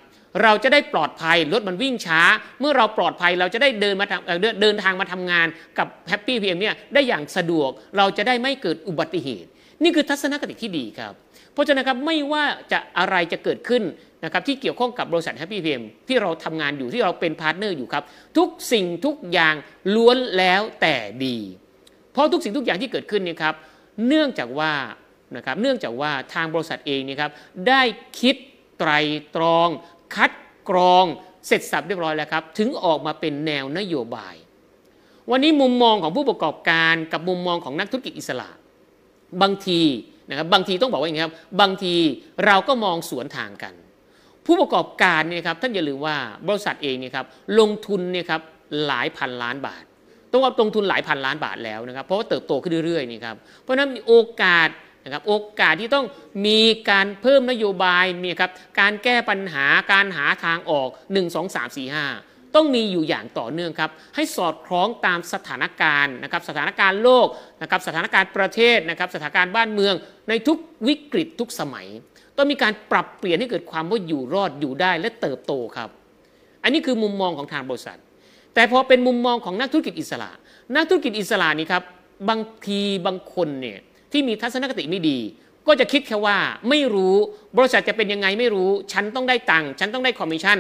เราจะได้ปลอดภัยรถมันวิ่งช้า เมื่อเราปลอดภัยเราจะได้เดินมาเเดินทางมาทำงานกับ Happy MPM เนี่ยได้อย่างสะดวกเราจะได้ไม่เกิดอุบัติเหตุ นี่คือทัศนคติที่ดีครับ เพราะฉะนั้นครับไม่ว่าจะอะไรจะเกิดขึ้นนะครับที่เกี่ยวข้องกับบริษัท Happy MPM ที่เราทำงานอยู่ที่เราเป็น partner อยู่ครับ ทุกสิ่งทุกอย่างล้วนแล้วแต่ดี เพราะทุกสิ่งทุกอย่างที่เกิดขึ้นเนี่ยครับเนื่องจากว่านะครับเนื่องจากว่าทางบริษัทเองเนี่ยครับได้คิดไตรตรอง คัดกรองเสร็จสับเรียบร้อยแล้วครับ ถึงออกมาเป็นแนวนโยบาย วันนี้มุมมองของผู้ประกอบการกับมุมมองของนักธุรกิจอิสระ บางทีนะครับบางทีต้องบอกว่าอย่างนี้ครับบางทีเราก็มองสวนทางกัน ผู้ประกอบการเนี่ยครับท่านอย่าลืมว่าบริษัทเองเนี่ยครับลงทุนเนี่ยครับหลายพันล้านบาทต้องว่าลงทุนหลายพันล้านบาทแล้วนะครับเพราะว่าเติบโตขึ้นเรื่อยๆนี่ครับเพราะนั้นโอกาส นะครับโอกาสที่ต้องมีการเพิ่มนโยบายมีครับการแก้ปัญหาการหาทางออก 1 2 3 4 5 ต้องมีอยู่อย่างต่อเนื่องครับให้สอดคล้องตามสถานการณ์นะครับสถานการณ์โลกนะครับสถานการณ์ประเทศนะครับสถานการณ์บ้านเมือง ในทุกวิกฤตทุกสมัย ต้องมีการปรับเปลี่ยนให้เกิดความว่าอยู่รอดอยู่ได้และเติบโตครับ อันนี้คือมุมมองของทางบริษัท แต่พอเป็นมุมมองของนักธุรกิจอิสระ นักธุรกิจอิสระนี่ครับบางทีบางคนเนี่ย ที่มีทัศนคติไม่ดี ก็จะคิดแค่ว่าไม่รู้บริษัทจะเป็นยังไงไม่รู้ ฉันต้องได้ตังค์ฉันต้องได้คอมมิชชั่น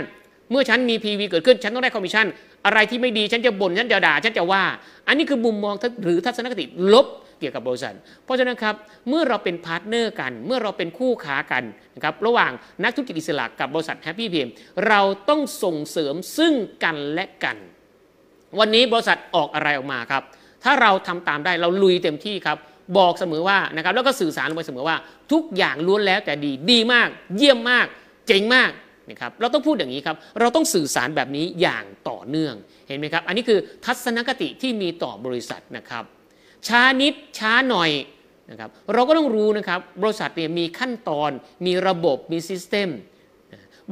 เมื่อฉันมี PV เกิดขึ้น ฉันต้องได้คอมมิชชั่นอะไรที่ไม่ดีฉันจะบ่นฉันจะด่าฉันจะว่า อันนี้คือมุมมองหรือทัศนคติลบเกี่ยวกับบริษัท เพราะฉะนั้นครับเมื่อเราเป็น partner กัน เมื่อเราเป็นคู่ค้ากันนะครับระหว่างนักธุรกิจอิสระกับบริษัท Happy MPM เราต้องส่งเสริมซึ่งกันและกัน วันนี้บริษัทออกอะไรออกมาครับ ถ้าเราทำตามได้เราลุยเต็มที่ครับ บอกเสมอว่านะครับแล้วก็สื่อสารลงไปเสมอว่า ทุกอย่างล้วนแล้วแต่ดีดีมาก เยี่ยมมาก เจ๋งมากนะครับเราต้องพูดอย่างนี้ครับ เราต้องสื่อสารแบบนี้อย่างต่อเนื่องเห็นไหมครับ อันนี้คือทัศนคติที่มีต่อบริษัทนะครับ ช้านิดช้าหน่อยนะครับเราก็ต้องรู้นะครับบริษัทเนี่ยมีขั้นตอน มีระบบมีซิสเต็ม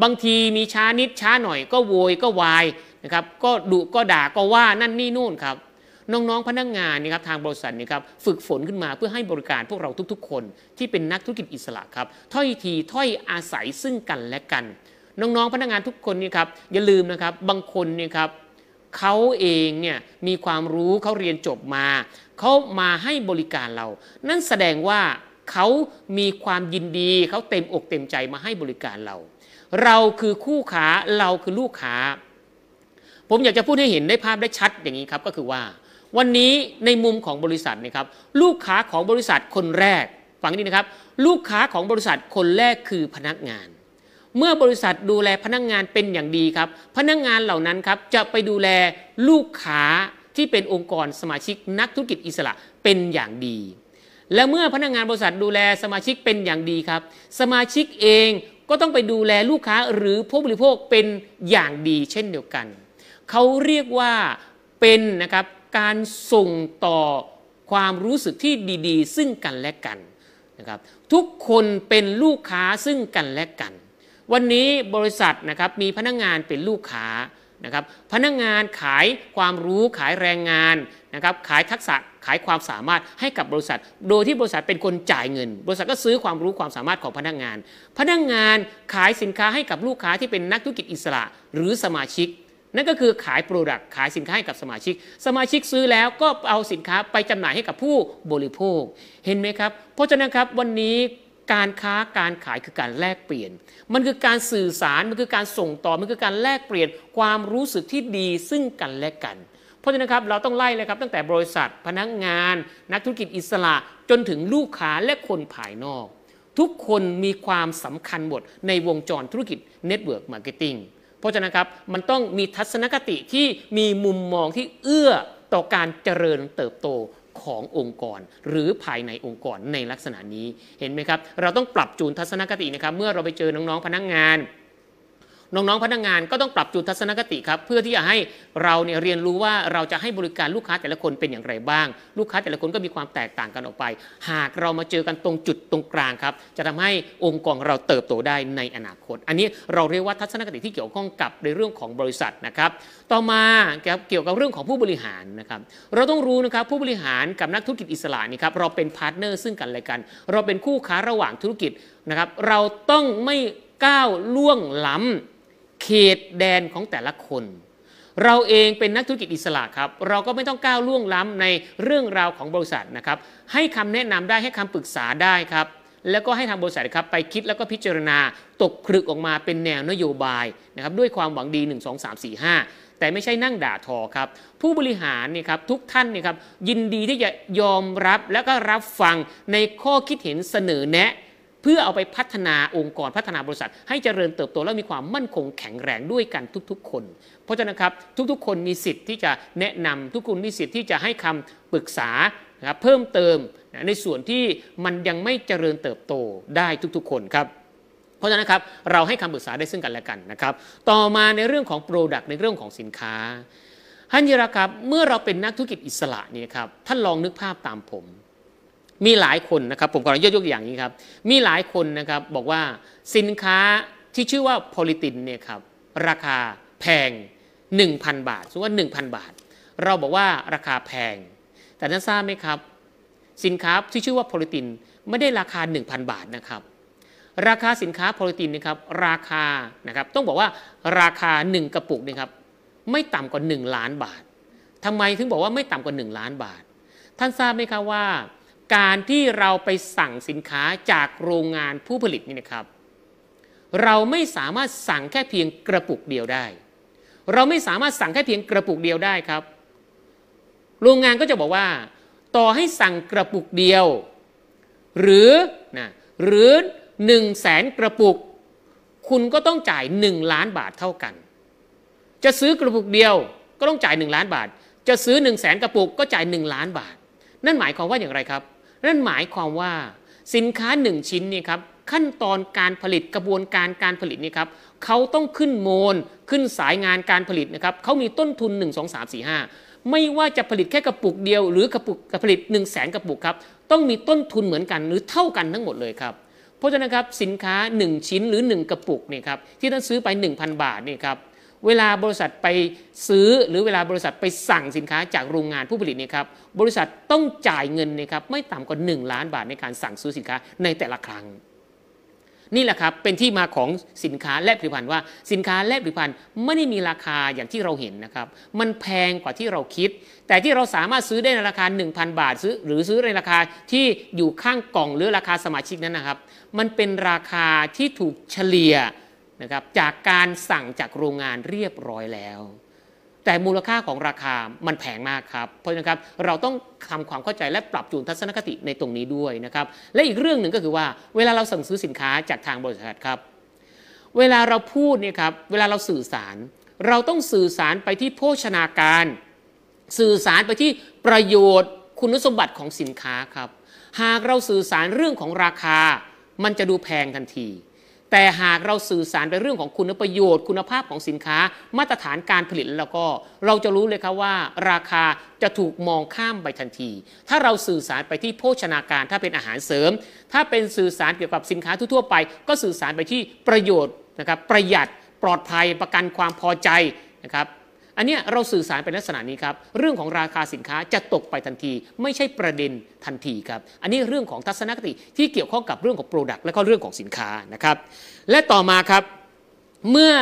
บางทีมีช้านิดช้าหน่อยก็โวยก็วายนะครับก็ดุก็ด่าก็ว่านั่นนี่นู่นครับ น้องๆพนักงงานนะครับทางบริษัทนี่ครับฝึกฝนขึ้นมาเพื่อให้บริการพวกเราทุกๆ คนที่เป็นนักธุรกิจอิสระครับถ้อยทีถ้อยอาศัยซึ่งกันและกัน น้องๆพนักงานทุกคนนี่ครับอย่าลืมนะครับบางคนนี่ครับเขาเองเนี่ยมีความรู้เขาเรียนจบมาเขามาให้บริการเรา นั่นแสดงว่าเขามีความยินดีเขาเต็มอกเต็มใจมาให้บริการเรา เราคือคู่ค้าเราคือลูกค้า ผมอยากจะพูดให้เห็นได้ภาพได้ชัดอย่างนี้ครับก็คือว่า วันนี้ในมุมของบริษัทนะครับลูกค้าของบริษัทคนแรกฟังดีนะครับ ลูกค้าของบริษัทคนแรกคือพนักงาน เมื่อบริษัทดูแลพนักงานเป็นอย่างดีครับ พนักงานเหล่านั้นครับจะไปดูแลลูกค้าที่เป็นองค์กรสมาชิกนักธุรกิจอิสระเป็นอย่างดี และเมื่อพนักงานบริษัทดูแลสมาชิกเป็นอย่างดีครับ สมาชิกเองก็ต้องไปดูแลลูกค้าหรือผู้บริโภคเป็นอย่างดีเช่นเดียวกัน เขาเรียกว่าเป็นนะครับ การส่งต่อความรู้สึกที่ดีๆ ซึ่งกันและกันนะครับทุกคนเป็นลูกค้าซึ่งกันและกัน วันนี้บริษัทนะครับมีพนักงานเป็นลูกค้านะครับพนักงานขายความรู้ขายแรงงานนะครับขายทักษะขายความสามารถให้กับบริษัท โดยที่บริษัทเป็นคนจ่ายเงิน บริษัทก็ซื้อความรู้ความสามารถของพนักงาน พนักงานขายสินค้าให้กับลูกค้าที่เป็นนักธุรกิจอิสระ หรือสมาชิก นั่นก็คือขาย product ขายสินค้าให้กับสมาชิก สมาชิกซื้อแล้วก็เอาสินค้าไปจำหน่ายให้กับผู้บริโภค เห็นไหมครับ เพราะฉะนั้นครับวันนี้การค้าการขายคือการแลกเปลี่ยน มันคือการสื่อสาร มันคือการส่งต่อ มันคือการแลกเปลี่ยนความรู้สึกที่ดีซึ่งกันและกัน เพราะฉะนั้นครับเราต้องไล่เลยครับตั้งแต่บริษัท พนักงาน นักธุรกิจอิสระจนถึงลูกค้าและคนภายนอก ทุกคนมีความสำคัญหมดในวงจรธุรกิจ network marketing เพราะฉะนั้นครับมันต้องมีทัศนคติที่มีมุมมองที่เอื้อต่อการเจริญเติบโตขององค์กร หรือภายในองค์กรในลักษณะนี้เห็นไหมครับ เราต้องปรับจูนทัศนคตินะครับ เมื่อเราไปเจอน้องๆพนักงงาน น้องๆพนักงงานก็ต้องปรับจูนทัศนคติครับเพื่อที่จะให้เราเนี่ยเรียนรู้ว่าเราจะให้บริการลูกค้าแต่ละคนเป็นอย่างไรบ้าง ลูกค้าแต่ละคนก็มีความแตกต่างกันออกไป หากเรามาเจอกันตรงจุดตรงกลางครับ จะทำให้องค์กรเราเติบโตได้ในอนาคต อันนี้เราเรียกว่าทัศนคติที่เกี่ยวข้องกับในเรื่องของบริษัทนะครับ ต่อมาเกี่ยวกับเรื่องของผู้บริหารนะครับ เราต้องรู้นะครับผู้บริหารกับนักธุรกิจอิสระนี่ครับเราเป็น partner ซึ่งกันและกัน เราเป็นคู่ค้าระหว่างธุรกิจนะครับ เราต้องไม่ก้าวล่วงล้ำ เขตแดนของแต่ละคน เราเองเป็นนักธุรกิจอิสระครับ เราก็ไม่ต้องก้าวล่วงล้ำในเรื่องราวของบริษัทนะครับ ให้คำแนะนำได้ให้คำปรึกษาได้ครับ แล้วก็ให้ทางบริษัทครับไปคิดแล้วก็พิจารณาตกผลึกออกมาเป็นแนวนโยบายนะครับด้วยความหวังดี 1 2 3 4 5 แต่ไม่ใช่นั่งด่าทอครับ ผู้บริหารเนี่ยครับทุกท่านเนี่ยครับยินดีที่จะยอมรับแล้วก็รับฟังในข้อคิดเห็นเสนอแนะ พื่อเอาไปพัฒนาองค์กรพัฒนาบริษัท ให้เจริญเติบโตและมีความมั่นคงแข็งแรงด้วยกันทุกๆ คน เพราะฉะนั้นครับทุกๆ คนมีสิทธิ์ที่จะแนะนำทุกคนมีสิทธิ์ที่จะให้คำปรึกษานะครับเพิ่มเติมในส่วนที่มันยังไม่เจริญเติบโตได้ทุกๆ คนครับเพราะฉะนั้นครับเราให้คำปรึกษาได้ซึ่งกันและกันนะครับ ต่อมาในเรื่องของ Product ในเรื่องของสินค้าฮันยิราครับเมื่อเราเป็นนักธุรกิจอิสระเนี่ยครับท่านลองนึกภาพตามผม มีหลายคนนะครับผมขอยกยกอย่างนี้ครับ มีหลายคนนะครับบอกว่าสินค้าที่ชื่อว่าโพลิตินเนี่ยครับราคาแพง 1,000 บาทสมมติว่า 1,000 บาท เราบอกว่าราคาแพง แต่ท่านทราบไหมครับ สินค้าที่ชื่อว่าโพลิตินไม่ได้ราคา 1,000 บาทนะครับ ราคาสินค้าโพลิตินนะครับราคานะครับต้องบอกว่าราคา 1 กระปุกนะครับไม่ต่ำกว่า 1 ล้านบาททำไมถึงบอกว่าไม่ต่ำกว่า 1 ล้านบาท ท่านทราบไหมครับว่า การที่เราไปสั่งสินค้าจากโรงงานผู้ผลิตนี่นะครับ เราไม่สามารถสั่งแค่เพียงกระปุกเดียวได้ เราไม่สามารถสั่งแค่เพียงกระปุกเดียวได้ครับ โรงงานก็จะบอกว่า ต่อให้สั่งกระปุกเดียว หรือนะหรือ1นึ่งแสนกระปุก คุณก็ต้องจ่าย 1 ล้านบาทเท่ากัน จะซื้อกระปุกเดียวก็ต้องจ่าย 1 ล้านบาท จะซื้อ1นึ่งแสนกระปุกก็จ่าย 1 ล้านบาท นั่นหมายความว่าอย่างไรครับ นั่นหมายความว่าสินค้า1ชิ้นเนี่ยครับขั้นตอนการผลิตกระบวนการการผลิตนี่ครับเขาต้องขึ้นโมลขึ้นสายงานการผลิตนะครับเขามีต้นทุน 1 2 3 4 5 ไม่ว่าจะผลิตแค่กระปุกเดียว หรือกระปุกผลิต 1 0 0 0 0แสนกระปุกครับต้องมีต้นทุนเหมือนกันหรือเท่ากันทั้งหมดเลยครับเพราะฉะนั้นครับสินค้า 1 ชิ้นหรือ 1 กระปุกนี่ครับที่ท่านซื้อไป 1,000 บาทนี่ครับ เวลาบริษัทไปซื้อหรือเวลาบริษัทไปสั่งสินค้าจากโรงงานผู้ผลิตเนี่ยครับบริษัทต้องจ่ายเงินนี่ครับไม่ต่ำกว่า 1 ล้านบาทในการสั่งซื้อสินค้าในแต่ละครั้ง นี่แหละครับเป็นที่มาของสินค้าและผลิตภัณฑ์ว่าสินค้าและผลิตภัณฑ์ไม่ได้มีราคาอย่างที่เราเห็นนะครับมันแพงกว่าที่เราคิด แต่ที่เราสามารถซื้อได้ในราคา 1,000 บาทซื้อหรือซื้อในราคาที่อยู่ข้างกล่องหรือราคาสมาชิกนั้นนะครับ มันเป็นราคาที่ถูกเฉลี่ย นะครับจากการสั่งจากโรงงานเรียบร้อยแล้ว แต่มูลค่าของราคามันแพงมากครับเพราะฉะนั้นครับเราต้องทำความเข้าใจและปรับจูนทัศนคติในตรงนี้ด้วยนะครับและอีกเรื่องหนึ่งก็คือว่าเวลาเราสั่งซื้อสินค้าจากทางบริษัทครับ เวลาเราพูดเนี่ยครับเวลาเราสื่อสาร เราต้องสื่อสารไปที่โภชนาการ สื่อสารไปที่ประโยชน์คุณสมบัติของสินค้าครับ หากเราสื่อสารเรื่องของราคา มันจะดูแพงทันที แต่หากเราสื่อสารไปเรื่องของคุณประโยชน์ คุณภาพของสินค้า มาตรฐานการผลิตแล้วก็เราจะรู้เลยครับว่า ราคาจะถูกมองข้ามไปทันที ถ้าเราสื่อสารไปที่โภชนาการถ้าเป็นอาหารเสริม ถ้าเป็นสื่อสารเกี่ยวกับสินค้าทั่วไป ก็สื่อสารไปที่ประโยชน์นะครับประหยัดปลอดภัยประกันความพอใจนะครับ อันเนี้ยเราสื่อสารเป็นลักษณะนี้ครับ เรื่องของราคาสินค้าจะตกไปทันที ไม่ใช่ประเด็นทันทีครับ อันนี้เรื่องของทัศนคติที่เกี่ยวข้องกับเรื่องของ Product และก็เรื่องของสินค้านะครับ และต่อมาครับเมื่อ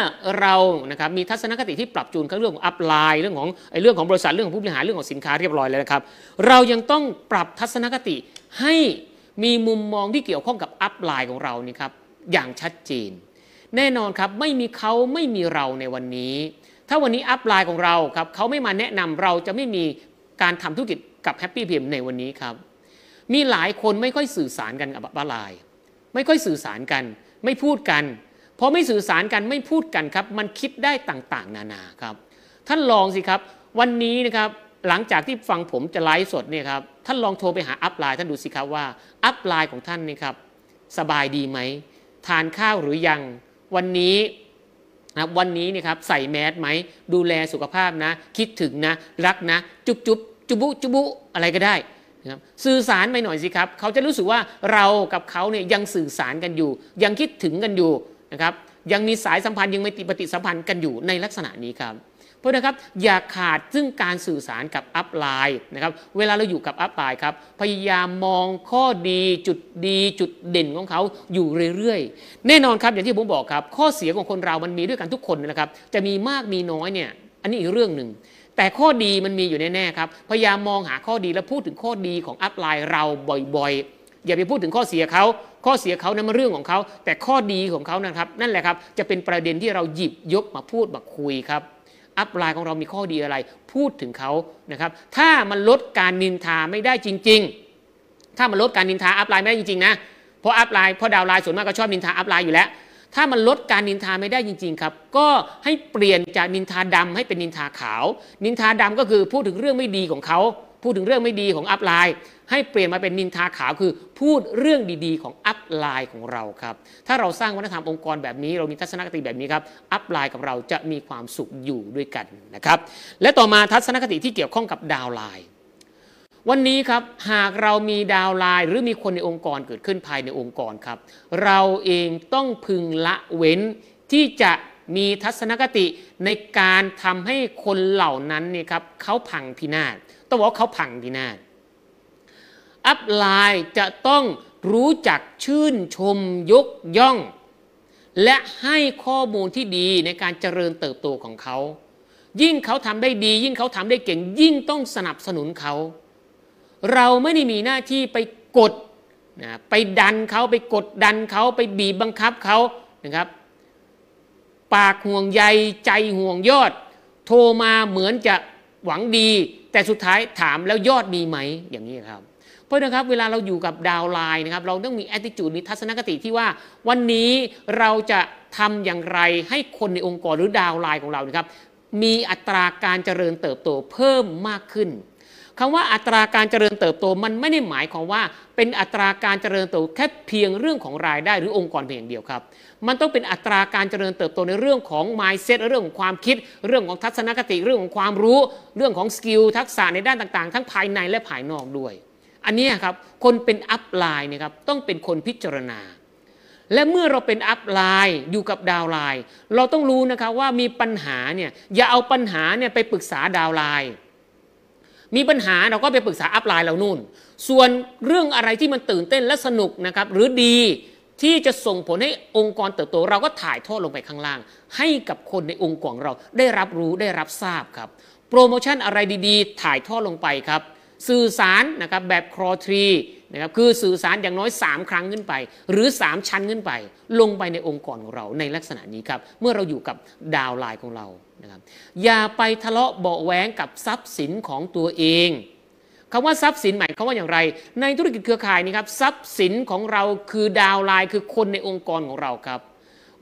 เรานะครับมีทัศนคติที่ปรับจูนเรื่องของ upline เรื่องของไอ้เรื่องของบริษัทเรื่องของผู้บริหารเรื่องของสินค้าเรียบร้อยแล้วนะครับ เรายังต้องปรับทัศนคติให้มีมุมมองที่เกี่ยวข้องกับ upline ของเรานี่ครับอย่างชัดเจน แน่นอนครับไม่มีเขาไม่มีเราในวันนี้ ถ้าวันนี้ upline ของเราครับเขาไม่มาแนะนำเราจะไม่มีการทำธุรกิจกับ Happy MPM ในวันนี้ครับ มีหลายคนไม่ค่อยสื่อสารกันกับ upline ไม่ค่อยสื่อสารกัน ไม่พูดกันพอไม่สื่อสารกันไม่พูดกันครับ มันคิดได้ต่างๆ นานาครับ ท่านลองสิครับ วันนี้นะครับหลังจากที่ฟังผมจะไลฟ์สดเนี่ยครับท่านลองโทรไปหา upline ท่านดูสิครับว่า upline ของท่านนี่ครับสบายดีไหมทานข้าวหรือยัง วันนี้ นะวันนี้นี่ครับใส่แมสไหมดูแลสุขภาพนะ คิดถึงนะ รักนะ จุบจุบจุบุจุบุอะไรก็ได้นะครับสื่อสารไปหน่อยสิครับ เขาจะรู้สึกว่าเรากับเขาเนี่ยยังสื่อสารกันอยู่ ยังคิดถึงกันอยู่นะครับยังมีสายสัมพันธ์ยังไม่ติปฏิสัมพันธ์กันอยู่ในลักษณะนี้ครับ เพราะนะครับอย่าขาดซึ่งการสื่อสารกับอัพไลน์นะครับเวลาเราอยู่กับอัพไลน์ครับพยายามมองข้อดีจุดดีจุดเด่นของเขาอยู่เรื่อยๆ แน่นอนครับอย่างที่ผมบอกครับ ข้อเสียของคนเรามันมีด้วยกันทุกคนนะครับจะมีมากมีน้อยเนี่ยอันนี้อีกเรื่องหนึ่งแต่ข้อดีมันมีอยู่แน่ๆครับพยายามมองหาข้อดีและพูดถึงข้อดีของ upline เราบ่อยๆ อย่าไปพูดถึงข้อเสียเขาข้อเสียเขานั้นมันเรื่องของเขา แต่ข้อดีของเขานะครับ นั่นแหละครับจะเป็นประเด็นที่เราหยิบยกมาพูดมาคุยครับ upline ของเรามีข้อดีอะไร พูดถึงเขานะครับ ถ้ามันลดการนินทาไม่ได้จริง ๆ ถ้ามันลดการนินทาอัพไลน์ไม่ได้จริงๆนะเพราะ upline เพราะ downline ส่วนมากก็ชอบนินทา upline อยู่แล้ว ถ้ามันลดการนินทาไม่ได้จริง ๆ ครับ ก็ให้เปลี่ยนจากนินทาดำให้เป็นนินทาขาว นินทาดำก็คือพูดถึงเรื่องไม่ดีของเขา พูดถึงเรื่องไม่ดีของ upline ให้เปลี่ยนมาเป็นนินทาขาวคือ พูดเรื่องดีๆ ของ upline ของเราครับ ถ้าเราสร้างวัฒนธรรมองค์กรแบบนี้ เรามีทัศนคติแบบนี้ครับ upline กับเราจะมีความสุขอยู่ด้วยกันนะครับ และต่อมาทัศนคติที่เกี่ยวข้องกับ downline วันนี้ครับหากเรามี downline หรือมีคนในองค์กรเกิดขึ้นภายในองค์กรครับ เราเองต้องพึงละเว้นที่จะมีทัศนคติในการทำให้คนเหล่านั้นเนี่ยครับเขาพังพินาศ ต้องบอกว่าเขาพังพินาศอัพไลน์จะต้องรู้จักชื่นชมยกย่อง และให้ข้อมูลที่ดีในการเจริญเติบโตของเขา ยิ่งเขาทำได้ดี ยิ่งเขาทำได้เก่ง ยิ่งต้องสนับสนุนเขา เราไม่ได้มีหน้าที่ไปกดนะไปดันเขาไปกดดันเขาไปบีบบังคับเขานะครับ ปากห่วงใยใจห่วงยอด โทรมาเหมือนจะหวังดี แต่สุดท้ายถามแล้วยอดมีไหมอย่างนี้ครับ เพราะนะครับเวลาเราอยู่กับดาวไลน์นะครับ เราต้องมีแอติจูดมีทัศนคติที่ว่า วันนี้เราจะทำอย่างไรให้คนในองค์กรหรือดาวไลน์ของเรานะครับมีอัตราการเจริญเติบโตเพิ่มมากขึ้น คำว่าอัตราการเจริญเติบโตมันไม่ได้หมายความว่า เป็นอัตราการเจริญเติบโตแค่เพียงเรื่องของรายได้หรือองค์กรเพียงเดียวครับ มันต้องเป็นอัตราการเจริญเติบโตในเรื่องของ mindset เรื่องของความคิด เรื่องของทัศนคติเรื่องของความรู้ เรื่องของ skill ทักษะในด้านต่างๆ ทั้งภายในและภายนอกด้วย อันนี้ครับคนเป็น upline นะครับต้องเป็นคนพิจารณาและเมื่อเราเป็น uplineน์อยู่กับดาวไลน์เราต้องรู้นะครับว่ามีปัญหาเนี่ยอย่าเอาปัญหาเนี่ยไปปรึกษาดาวไลน์ มีปัญหาเราก็ไปปรึกษาอัพไลน์เรานู่น ส่วนเรื่องอะไรที่มันตื่นเต้นและสนุกนะครับหรือดีที่จะส่งผลให้องค์กรเติบโตเราก็ถ่ายทอดลงไปข้างล่าง ให้กับคนในองค์กรเราได้รับรู้ได้รับทราบครับ โปรโมชั่นอะไรดีๆ ถ่ายทอดลงไปครับ สื่อสารนะครับแบบครอทรีนะครับคือสื่อสารอย่างน้อย 3 ครั้งขึ้นไป หรือ 3 ชั้นขึ้นไป ลงไปในองค์กรของเราในลักษณะนี้ครับ เมื่อเราอยู่กับดาวไลน์ของเรา นะครับอย่าไปทะเลาะเบาแหวงกับทรัพย์สินของตัวเองคำว่าทรัพย์สินหมายความว่าอย่างไร ในธุรกิจเครือข่ายนี้ครับทรัพย์สินของเราคือดาวไลน์คือคนในองค์กรของเราครับ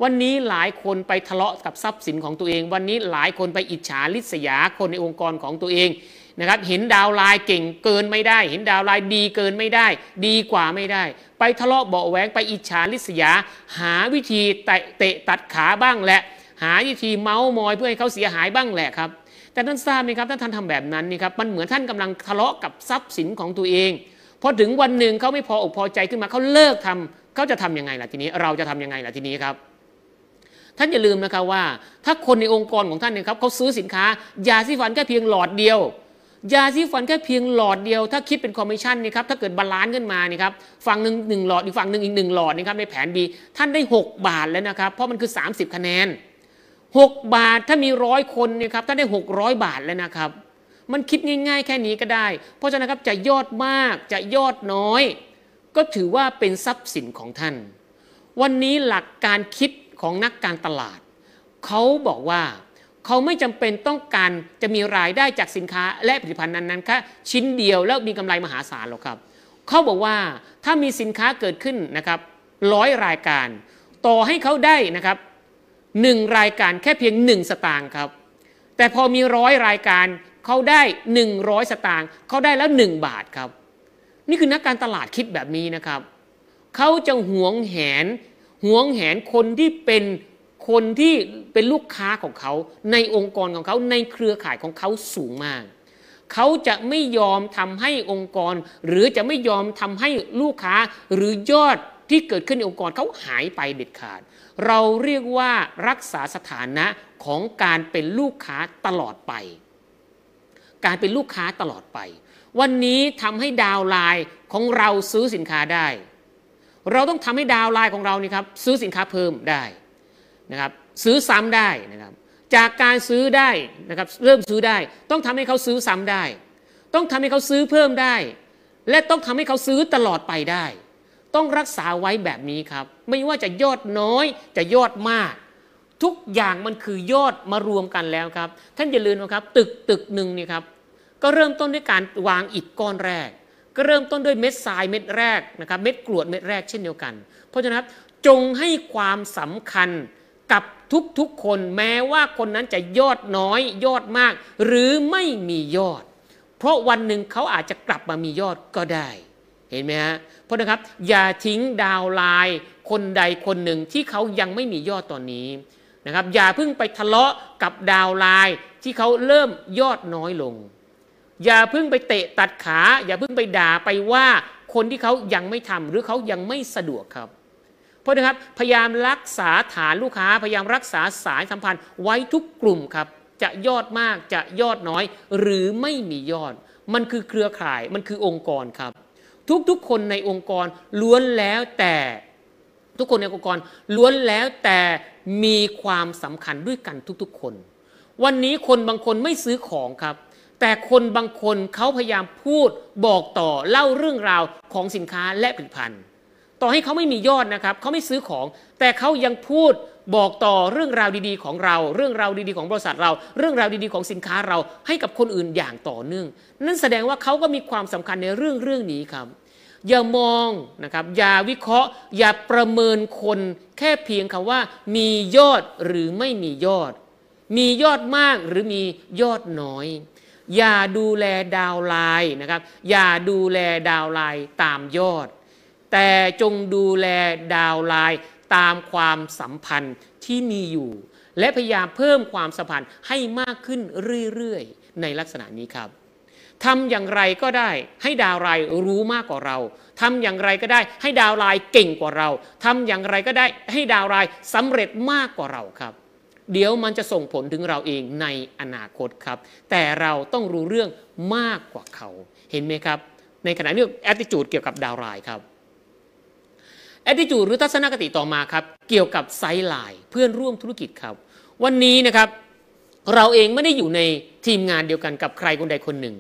วันนี้หลายคนไปทะเลาะกับทรัพย์สินของตัวเอง วันนี้หลายคนไปอิจฉาริษยาคนในองค์กรของตัวเองนะครับเห็นดาวไลายเก่งเกินไม่ได้ เห็นดาวไลายดีเกินไม่ได้ ดีกว่าไม่ได้ ไปทะเลาะเบาแหวงไปอิจฉาริษยา หาวิธีเตะตัดขาบ้างแหละ หาวิธีเมาส์มอยเพื่อให้เขาเสียหายบ้างแหละครับ แต่ท่านทราบไหมครับถ้าท่านทำแบบนั้นนี่ครับมันเหมือนท่านกำลังทะเลาะกับทรัพย์สินของตัวเองพอถึงวันหนึ่งเขาไม่พออกพอใจขึ้นมาเขาเลิกทำเขาจะทํำยังไงล่ะทีนี้ เราจะทํำยังไงล่ะทีนี้ครับ ท่านอย่าลืมนะครับว่า ถ้าคนในองค์กรของท่านเนี่ยครับเขาซื้อสินค้ายาสีฟันแค่เพียงหลอดเดียวยาสีฟันแค่เพียงหลอดเดียว ถ้าคิดเป็นคอมมิชชั่นนี่ครับถ้าเกิด balance ขึ้นมานี่ครับฝั่งหนึ่งหนึ่งหลอดอีกฝั่งหนึ่งอีกหนึ่งหลอดนี่ครับในแผน B ท่านได้ 6 บาทแล้วนะครับเพราะมันคือ 30 คะแนน 6บาทถ้ามีร้อยคนเนี่ยครับท่านได้600บาทแล้วนะครับ มันคิดง่าย ๆ แค่นี้ก็ได้ เพราะฉะนั้นครับจะยอดมากจะยอดน้อย ก็ถือว่าเป็นทรัพย์สินของท่าน วันนี้หลักการคิดของนักการตลาด เขาบอกว่าเขาไม่จำเป็นต้องการจะมีรายได้จากสินค้าและผลิตภัณฑ์นั้นๆแค่ชิ้นเดียวแล้วมีกำไรมหาศาลหรอกครับ เขาบอกว่าถ้ามีสินค้าเกิดขึ้นนะครับร้อยรายการ ต่อให้เขาได้นะครับ หนึ่งรายการแค่เพียงหนึ่งสตางค์ครับ แต่พอมีร้อยรายการเขาได้หนึ่งร้อยสตางค์เขาได้แล้วหนึ่งบาทครับ นี่คือนักการตลาดคิดแบบนี้นะครับเขาจะหวงแหนหวงแหนคนที่เป็นคนที่เป็นลูกค้าของเขา ในองค์กรของเขาในเครือข่ายของเขาสูงมากเขาจะไม่ยอมทำให้องค์กร หรือจะไม่ยอมทำให้ลูกค้าหรือยอดที่เกิดขึ้นในองค์กรเขาหายไปเด็ดขาด เราเรียกว่ารักษาสถานะของการเป็นลูกค้าตลอดไป การเป็นลูกค้าตลอดไป วันนี้ทำให้ดาวไลน์ของเราซื้อสินค้าได้ เราต้องทำให้ดาวไลน์ของเรานี่ครับซื้อสินค้าเพิ่มได้นะครับซื้อซ้ำได้นะครับจากการซื้อได้นะครับเริ่มซื้อได้ ต้องทำให้เขาซื้อซ้ำได้ ต้องทำให้เขาซื้อเพิ่มได้ และต้องทำให้เขาซื้อตลอดไปได้ ต้องรักษาไว้แบบนี้ครับ ไม่ว่าจะยอดน้อยจะยอดมาก ทุกอย่างมันคือยอดมารวมกันแล้วครับ ท่านอย่าลืมนะครับ ตึกตึกหนึ่งนี่ครับก็เริ่มต้นด้วยการวางอิฐก้อนแรก ก็เริ่มต้นด้วยเม็ดทรายเม็ดแรกนะครับเม็ดกรวดเม็ดแรกเช่นเดียวกัน เพราะฉะนั้นจงให้ความสำคัญกับทุกๆคนแม้ว่าคนนั้นจะยอดน้อยยอดมาก หรือไม่มียอด เพราะวันหนึ่งเขาอาจจะกลับมามียอดก็ได้ เห็นไหมฮะเพราะนะครับอย่าทิ้งดาวไลน์คนใดคนหนึ่งที่เขายังไม่มียอดตอนนี้นะครับอย่าเพิ่งไปทะเลาะกับดาวไลน์ที่เขาเริ่มยอดน้อยลง อย่าเพิ่งไปเตะตัดขา อย่าเพิ่งไปด่าไปว่าคนที่เขายังไม่ทำหรือเขายังไม่สะดวกครับ เพราะนะครับพยายามรักษาฐานลูกค้า พยายามรักษาสายสัมพันธ์ไว้ทุกกลุ่มครับ จะยอดมากจะยอดน้อย หรือไม่มียอด มันคือเครือข่ายมันคือองค์กรครับ ทุกๆ คนในองค์กรล้วนแล้วแต่ทุกคนในองค์กรล้วนแล้วแต่มีความสำคัญด้วยกันทุกๆ คน วันนี้คนบางคนไม่ซื้อของครับ แต่คนบางคนเขาพยายามพูดบอกต่อเล่าเรื่องราวของสินค้าและผลิตภัณฑ์ ต่อให้เขาไม่มียอดนะครับเขาไม่ซื้อของ แต่เขายังพูดบอกต่อเรื่องราวดีๆ ของเรา เรื่องราวดีๆของบริษัทเรา เรื่องราวดีๆของสินค้าเราให้กับคนอื่นอย่างต่อเนื่อง นั่นแสดงว่าเขาก็มีความสำคัญในเรื่องเรื่องนี้ครับ อย่ามองนะครับอย่าวิเคราะห์ อย่าประเมินคน แค่เพียงคำว่า มียอดหรือไม่มียอด มียอดมากหรือมียอดน้อย อย่าดูแลดาวไลน์นะครับ อย่าดูแลดาวไลน์ตามยอด แต่จงดูแลดาวไลน์ตามความสัมพันธ์ที่มีอยู่ และพยายามเพิ่มความสัมพันธ์ให้มากขึ้นเรื่อยๆ ในลักษณะนี้ครับ ทำอย่างไรก็ได้ ให้ดาวไลน์รู้มากกว่าเราทำอย่างไรก็ได้ ให้ดาวไลน์เก่งกว่าเราทำอย่างไรก็ได้ ให้ดาวไลน์สำเร็จมากกว่าเราครับ เดี๋ยวมันจะส่งผลถึงเราเองในอนาคตครับ แต่เราต้องรู้เรื่องมากกว่าเขา เห็นไหมครับ ในขณะนี้แอตติจูดเกี่ยวกับดาวไลน์ครับแอตติจูดหรือทัศนคติต่อมาครับ เกี่ยวกับไซไลน์เพื่อนร่วมธุรกิจครับ วันนี้นะครับ เราเองไม่ได้อยู่ในทีมงานเดียวกันกับใครคนใดคนหนึ่ง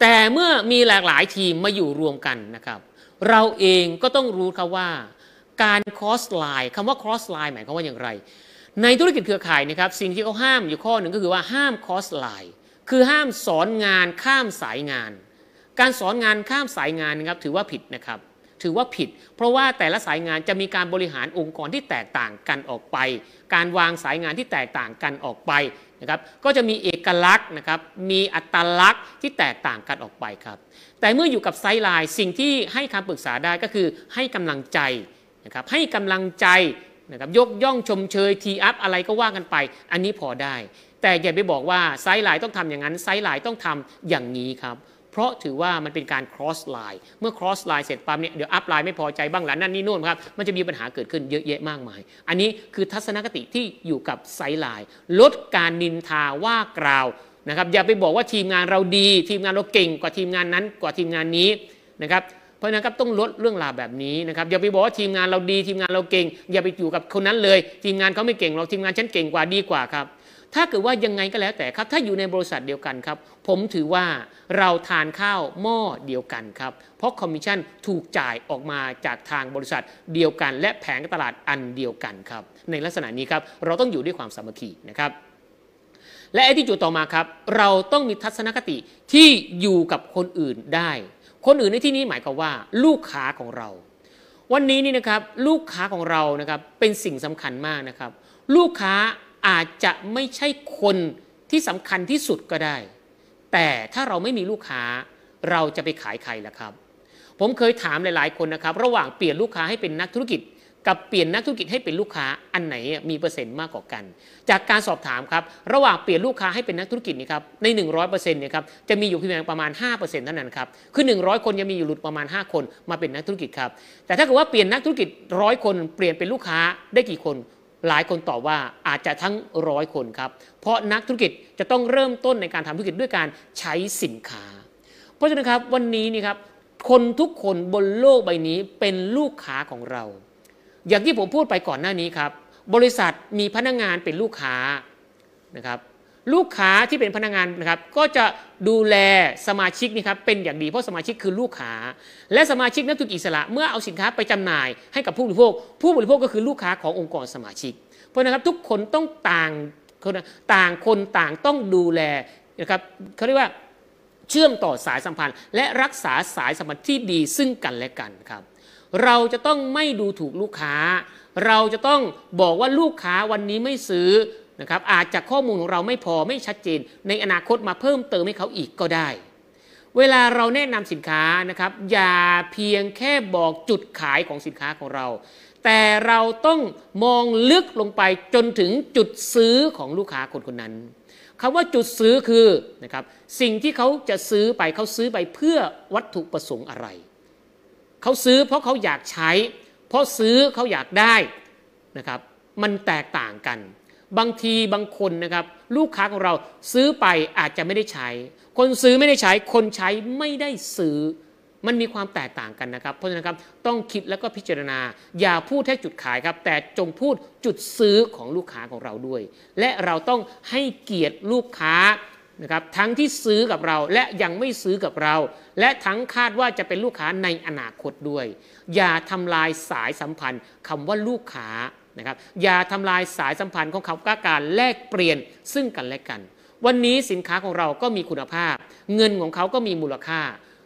แต่เมื่อมีหลากหลายทีมมาอยู่รวมกันนะครับ เราเองก็ต้องรู้ครับว่า การ cross line คำว่า cross line หมายความว่าอย่างไร ในธุรกิจเครือข่ายนะครับ สิ่งที่เขาห้ามอยู่ข้อหนึ่งก็คือว่าห้าม cross line คือห้ามสอนงานข้ามสายงาน การสอนงานข้ามสายงานนะครับถือว่าผิดนะครับ ถือว่าผิด เพราะว่าแต่ละสายงานจะมีการบริหารองค์กรที่แตกต่างกันออกไป การวางสายงานที่แตกต่างกันออกไป นะครับก็จะมีเอกลักษณ์นะครับมีอัตลักษณ์ที่แตกต่างกันออกไปครับ แต่เมื่ออยู่กับไซไลน์สิ่งที่ให้คำปรึกษาได้ก็คือให้กำลังใจนะครับให้กำลังใจนะครับยกย่องชมเชยทีอัพอะไรก็ว่ากันไป อันนี้พอได้ แต่อย่าไปบอกว่า sideline ต้องทำอย่างนั้น sideline ต้องทำอย่างนี้ครับ เพราะถือว่ามันเป็นการ cross line เมื่อ cross line เสร็จปั๊บเนี่ยเดี๋ยว upline ไม่พอใจบ้างหละนั่นนี่นู่นครับมันจะมีปัญหาเกิดขึ้นเยอะแยะมากมาย อันนี้คือทัศนคติที่อยู่กับ sideline ลดการนินทาว่ากล่าวนะครับอย่าไปบอกว่าทีมงานเราดี ทีมงานเราเก่งกว่าทีมงานนั้นกว่าทีมงานนี้นะครับเพราะฉะนั้นครับต้องลดเรื่องราวแบบนี้นะครับอย่าไปบอกว่าทีมงานเราดี ทีมงานเราเก่ง อย่าไปอยู่กับคนนั้นเลย ทีมงานเขาไม่เก่งเราทีมงานฉันเก่งกว่าดีกว่าครับ ถ้าเกิดว่ายังไงก็แล้วแต่ครับ ถ้าอยู่ในบริษัทเดียวกันครับ ผมถือว่าเราทานข้าวหม้อเดียวกันครับ เพราะคอมมิชชั่นถูกจ่ายออกมาจากทางบริษัทเดียวกัน และแผงตลาดอันเดียวกันครับ ในลักษณะนี้ครับ เราต้องอยู่ด้วยความสามัคคีนะครับ และไอ้ที่จุดต่อมาครับ เราต้องมีทัศนคติที่อยู่กับคนอื่นได้ คนอื่นในที่นี้หมายความว่า ลูกค้าของเรา วันนี้นี่นะครับลูกค้าของเรานะครับเป็นสิ่งสำคัญมากนะครับ ลูกค้า อาจจะไม่ใช่คนที่สำคัญที่สุดก็ได้ แต่ถ้าเราไม่มีลูกค้าเราจะไปขายใครล่ะครับ ผมเคยถามหลาย ๆ คนนะครับ ระหว่างเปลี่ยนลูกค้าให้เป็นนักธุรกิจ กับเปลี่ยนนักธุรกิจให้เป็นลูกค้าอันไหนมีเปอร์เซ็นต์มากกว่ากัน จากการสอบถามครับระหว่างเปลี่ยนลูกค้าให้เป็นนักธุรกิจนี่ครับใน 100%เนี่ยครับจะมีอยู่เพียงประมาณ 5%เท่านั้นครับคือ 100 คนจะมีอยู่หลุดประมาณ 5 คนมาเป็นนักธุรกิจครับแต่ถ้าเกิดว่าเปลี่ยนนักธุรกิจร้อยคน เปลี่ยนเป็นลูกค้าได้กี่คน หลายคนตอบว่าอาจจะทั้งร้อยคนครับ เพราะนักธุรกิจจะต้องเริ่มต้นในการทำธุรกิจด้วยการใช้สินค้า เพราะฉะนั้นครับวันนี้นี่ครับคนทุกคนบนโลกใบนี้เป็นลูกค้าของเรา อย่างที่ผมพูดไปก่อนหน้านี้ครับ บริษัทมีพนักงงานเป็นลูกค้านะครับ ลูกค้าที่เป็นพนักงงานนะครับก็จะดูแลสมาชิกนี่ครับเป็นอย่างดีเพราะสมาชิกคือลูกค้า และสมาชิกนักธุรกิจอิสระเมื่อเอาสินค้าไปจำหน่ายให้กับผู้บริโภค ผู้บริโภคก็คือลูกค้าขององค์กรสมาชิก เพราะนะครับทุกคนต้องต่างคนต่างคนต่างต้องดูแลนะครับเขาเรียกว่าเชื่อมต่อสายสัมพันธ์ และรักษาสายสัมพันธ์ที่ดีซึ่งกันและกันครับ เราจะต้องไม่ดูถูกลูกค้า เราจะต้องบอกว่าลูกค้าวันนี้ไม่ซื้อ นะครับอาจจะข้อมูลของเราไม่พอไม่ชัดเจน ในอนาคตมาเพิ่มเติมให้เขาอีกก็ได้ เวลาเราแนะนำสินค้านะครับ อย่าเพียงแค่บอกจุดขายของสินค้าของเรา แต่เราต้องมองลึกลงไปจนถึงจุดซื้อของลูกค้าคนคนนั้นคำว่าจุดซื้อคือนะครับสิ่งที่เขาจะซื้อไปเขาซื้อไปเพื่อวัตถุประสงค์อะไร เขาซื้อเพราะเขาอยากใช้ เพราะซื้อเขาอยากได้นะครับมันแตกต่างกัน บางทีบางคนนะครับ ลูกค้าของเราซื้อไปอาจจะไม่ได้ใช้ คนซื้อไม่ได้ใช้ คนใช้ไม่ได้ซื้อ มันมีความแตกต่างกันนะครับ เพราะฉะนั้นครับต้องคิดแล้วก็พิจารณา อย่าพูดแค่จุดขายครับ แต่จงพูดจุดซื้อของลูกค้าของเราด้วย และเราต้องให้เกียรติลูกค้านะครับทั้งที่ซื้อกับเราและยังไม่ซื้อกับเรา และทั้งคาดว่าจะเป็นลูกค้าในอนาคตด้วย อย่าทำลายสายสัมพันธ์คำว่าลูกค้า นะครับอย่าทำลายสายสัมพันธ์ของเขาก้าการแลกเปลี่ยนซึ่งกันและกัน วันนี้สินค้าของเราก็มีคุณภาพ เงินของเขาก็มีมูลค่า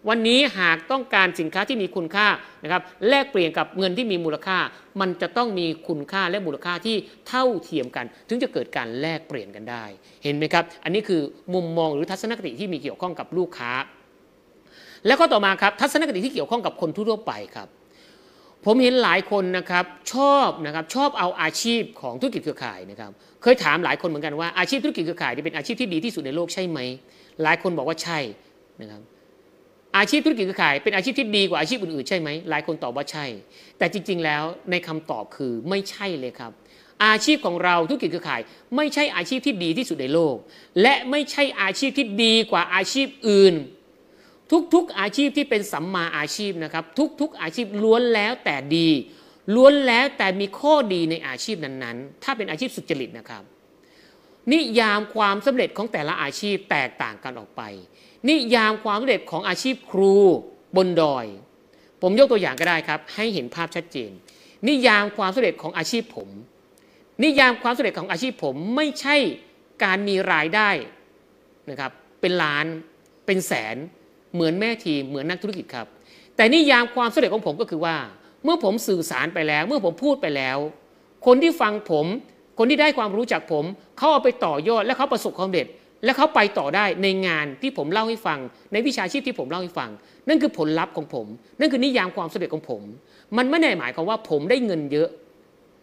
วันนี้หากต้องการสินค้าที่มีคุณค่านะครับแลกเปลี่ยนกับเงินที่มีมูลค่า มันจะต้องมีคุณค่าและมูลค่าที่เท่าเทียมกัน ถึงจะเกิดการแลกเปลี่ยนกันได้ เห็นไหมครับ อันนี้คือมุมมองหรือทัศนคติที่มีเกี่ยวข้องกับลูกค้า แล้วก็ต่อมาครับทัศนคติที่เกี่ยวข้องกับคนทั่วไปครับ ผมเห็นหลายคนนะครับชอบนะครับชอบเอาอาชีพของธุรกิจเครือข่ายนะครับเคยถามหลายคนเหมือนกันว่าอาชีพธุรกิจเครือข่ายเป็นอาชีพที่ดีที่สุดในโลกใช่ไหม หลายคนบอกว่าใช่นะครับอาชีพธุรกิจเครือข่ายเป็นอาชีพที่ดีกว่าอาชีพอื่นๆใช่ไหมหลายคนตอบว่าใช่ แต่จริง ๆ แล้วในคำตอบคือไม่ใช่เลยครับ อาชีพของเราธุรกิจเครือข่าย ไม่ใช่อาชีพที่ดีที่สุดในโลก และไม่ใช่อาชีพที่ดีกว่าอาชีพอื่น ทุกๆอาชีพที่เป็นสัมมาอาชีพนะครับ ทุกๆอาชีพล้วนแล้วแต่ดี ล้วนแล้วแต่มีข้อดีในอาชีพนั้นๆ ถ้าเป็นอาชีพสุจริตนะครับ นิยามความสำเร็จของแต่ละอาชีพแตกต่างกันออกไป นิยามความสำเร็จของอาชีพครูบนดอย ผมยกตัวอย่างก็ได้ครับ ให้เห็นภาพชัดเจน นิยามความสำเร็จของอาชีพผม นิยามความสำเร็จของอาชีพผมไม่ใช่การมีรายได้นะครับเป็นล้านเป็นแสน เหมือนแม่ทีมเหมือนนักธุรกิจครับ แต่นิยามความสำเร็จของผมก็คือว่า เมื่อผมสื่อสารไปแล้ว เมื่อผมพูดไปแล้ว คนที่ฟังผม คนที่ได้ความรู้จากผม เขาเอาไปต่อยอดและเขาประสบความสำเร็จ และเขาไปต่อได้ในงานที่ผมเล่าให้ฟัง ในวิชาชีพที่ผมเล่าให้ฟัง นั่นคือผลลัพธ์ของผม นั่นคือนิยามความสำเร็จของผม มันไม่ได้หมายความว่าผมได้เงินเยอะ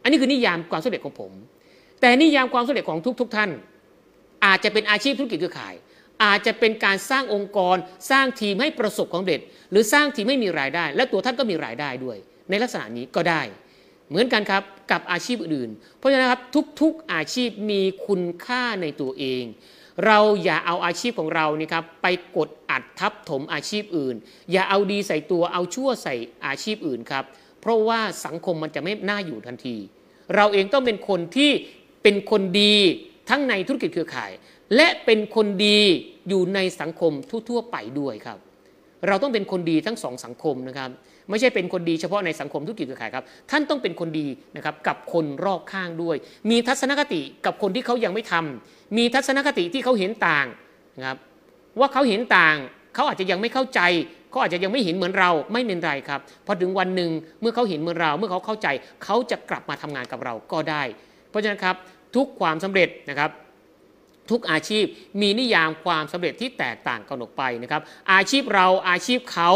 อันนี้คือนิยามความสำเร็จของผม แต่นิยามความสำเร็จของทุก ๆทท่าน อาจจะเป็นอาชีพธุรกิจเครือข่าย อาจจะเป็นการสร้างองค์กร สร้างทีมให้ประสบความสำเร็จ หรือสร้างทีมให้มีรายได้ และตัวท่านก็มีรายได้ด้วย ในลักษณะนี้ก็ได้ เหมือนกันครับกับอาชีพอื่น เพราะฉะนั้นครับทุกๆอาชีพมีคุณค่าในตัวเอง เราอย่าเอาอาชีพของเรานี่ครับไปกดอัดทับถมอาชีพอื่น อย่าเอาดีใส่ตัวเอาชั่วใส่อาชีพอื่นครับเพราะว่าสังคมมันจะไม่น่าอยู่ทันที เราเองต้องเป็นคนที่เป็นคนดีทั้งในธุรกิจเครือข่าย และเป็นคนดีอยู่ในสังคมทั่วๆไปด้วยครับ เราต้องเป็นคนดีทั้งสองสังคมนะครับ ไม่ใช่เป็นคนดีเฉพาะในสังคมธุรกิจเครือข่ายครับ ท่านต้องเป็นคนดีนะครับกับคนรอบข้างด้วย มีทัศนคติกับคนที่เขายังไม่ทำมีทัศนคติที่เขาเห็นต่างนะครับว่าเขาเห็นต่างเขาอาจจะยังไม่เข้าใจเขาอาจจะยังไม่เห็นเหมือนเราไม่เป็นไรครับพอถึงวันหนึ่งเมื่อเขาเห็นเหมือนเรา เมื่อเขาเข้าใจ เขาจะกลับมาทำงานกับเราก็ได้ เพราะฉะนั้นครับทุกความสำเร็จนะครับ ทุกอาชีพมีนิยามความสำเร็จที่แตกต่างกันออกไปนะครับ อาชีพเราอาชีพเขา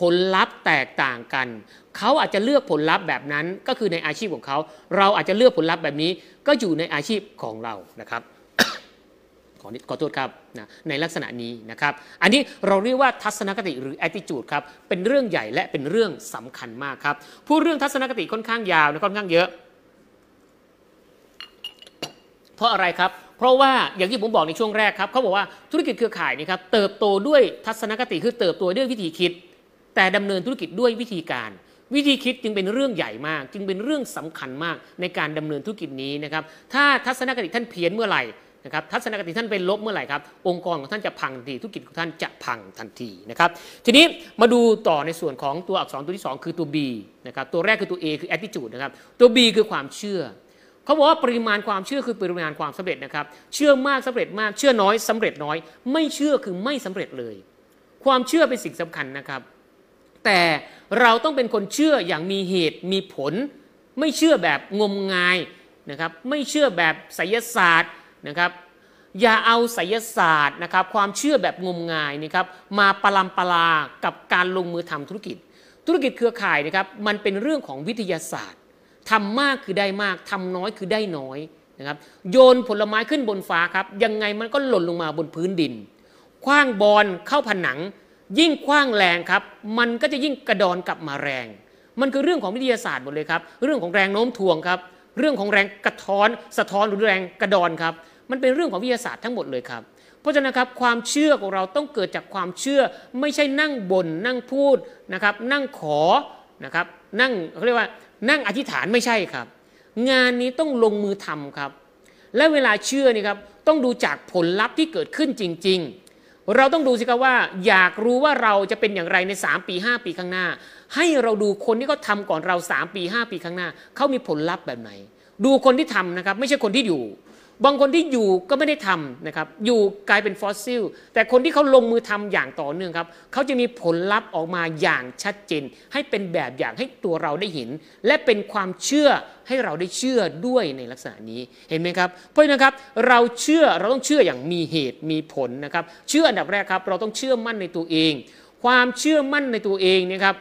ผลลัพธ์แตกต่างกัน เขาอาจจะเลือกผลลัพธ์แบบนั้นก็คือในอาชีพของเขา เราอาจจะเลือกผลลัพธ์แบบนี้ก็อยู่ในอาชีพของเรานะครับขอขอโทษครับนะในลักษณะนี้นะครับ อันนี้เราเรียกว่าทัศนคติหรือ attitude ครับเป็นเรื่องใหญ่และเป็นเรื่องสำคัญมากครับพูดเรื่องทัศนคติค่อนข้างยาวนะค่อนข้างเยอะ เพราะอะไรครับ เพราะว่าอย่างที่ผมบอกในช่วงแรกครับเขาบอกว่าธุรกิจเครือข่ายนี่ครับเติบโตด้วยทัศนคติคือเติบโตด้วยวิธีคิด แต่ดำเนินธุรกิจด้วยวิธีการ วิธีคิดจึงเป็นเรื่องใหญ่มาก จึงเป็นเรื่องสำคัญมากในการดำเนินธุรกิจนี้นะครับถ้าทัศนคติท่านเพี้ยนเมื่อไหร่นะครับทัศนคติท่านเป็นลบเมื่อไหร่ครับองค์กรของท่านจะพังทันทีธุรกิจของท่านจะพังทันทีนะครับทีนี้มาดูต่อในส่วนของตัวอักษรตัวที่ 2 คือตัว B นะครับตัวแรกคือตัว A คือ attitude นะครับตัว B คือความเชื่อ เขาบอกว่าปริมาณความเชื่อคือปริมาณความสำเร็จนะครับ เชื่อมากสำเร็จมากเชื่อน้อยสำเร็จน้อย ไม่เชื่อคือไม่สำเร็จเลย ความเชื่อเป็นสิ่งสำคัญนะครับ แต่เราต้องเป็นคนเชื่ออย่างมีเหตุมีผล ไม่เชื่อแบบงมงายนะครับไม่เชื่อแบบไสยศาสตร์นะครับอย่าเอาไสยศาสตร์นะครับความเชื่อแบบงมงายนะครับมาปลำปลากับการลงมือทำธุรกิจ ธุรกิจเครือข่ายนะครับมันเป็นเรื่องของวิทยาศาสตร์ ทำมากคือได้มากทำน้อยคือได้น้อยนะครับ โยนผลไม้ขึ้นบนฟ้าครับ ยังไงมันก็หล่นลงมาบนพื้นดินคว้างบอลเข้าผนัง ยิ่งคว้างแรงครับ มันก็จะยิ่งกระดอนกลับมาแรง มันคือเรื่องของวิทยาศาสตร์หมดเลยครับ เรื่องของแรงโน้มถ่วงครับ เรื่องของแรงกระท้อน สะท้อนหรือแรงกระดอนครับ มันเป็นเรื่องของวิทยาศาสตร์ทั้งหมดเลยครับเพราะฉะนั้นครับความเชื่อของเราต้องเกิดจากความเชื่อไม่ใช่นั่งบน่นนั่งพูดนะครับนั่งขอนะครับนั่งเขาเรียกว่า นั่งอธิษฐานไม่ใช่ครับ งานนี้ต้องลงมือทำครับ และเวลาเชื่อนี่ครับต้องดูจากผลลัพธ์ที่เกิดขึ้นจริง ๆ เราต้องดูสิครับว่า อยากรู้ว่าเราจะเป็นอย่างไรใน 3 ปี 5 ปีข้างหน้า ให้เราดูคนที่เขาทาก่อนเรา 3 ปี 5 ปีข้างหน้าเขามีผลลัพธ์แบบไหน ดูคนที่ทำนะครับ ไม่ใช่คนที่อยู่ บางคนที่อยู่ก็ไม่ได้ทำนะครับ อยู่กลายเป็นฟอสซิล แต่คนที่เขาลงมือทำอย่างต่อเนื่องครับ เขาจะมีผลลัพธ์ออกมาอย่างชัดเจน ให้เป็นแบบอย่างให้ตัวเราได้เห็น และเป็นความเชื่อให้เราได้เชื่อด้วยในลักษณะนี้ เห็นไหมครับ เพราะฉะนั้นครับ เราเชื่อเราต้องเชื่ออย่างมีเหตุมีผลนะครับ เชื่ออันดับแรกครับ เราต้องเชื่อมั่นในตัวเอง ความเชื่อมั่นในตัวเองนะครับ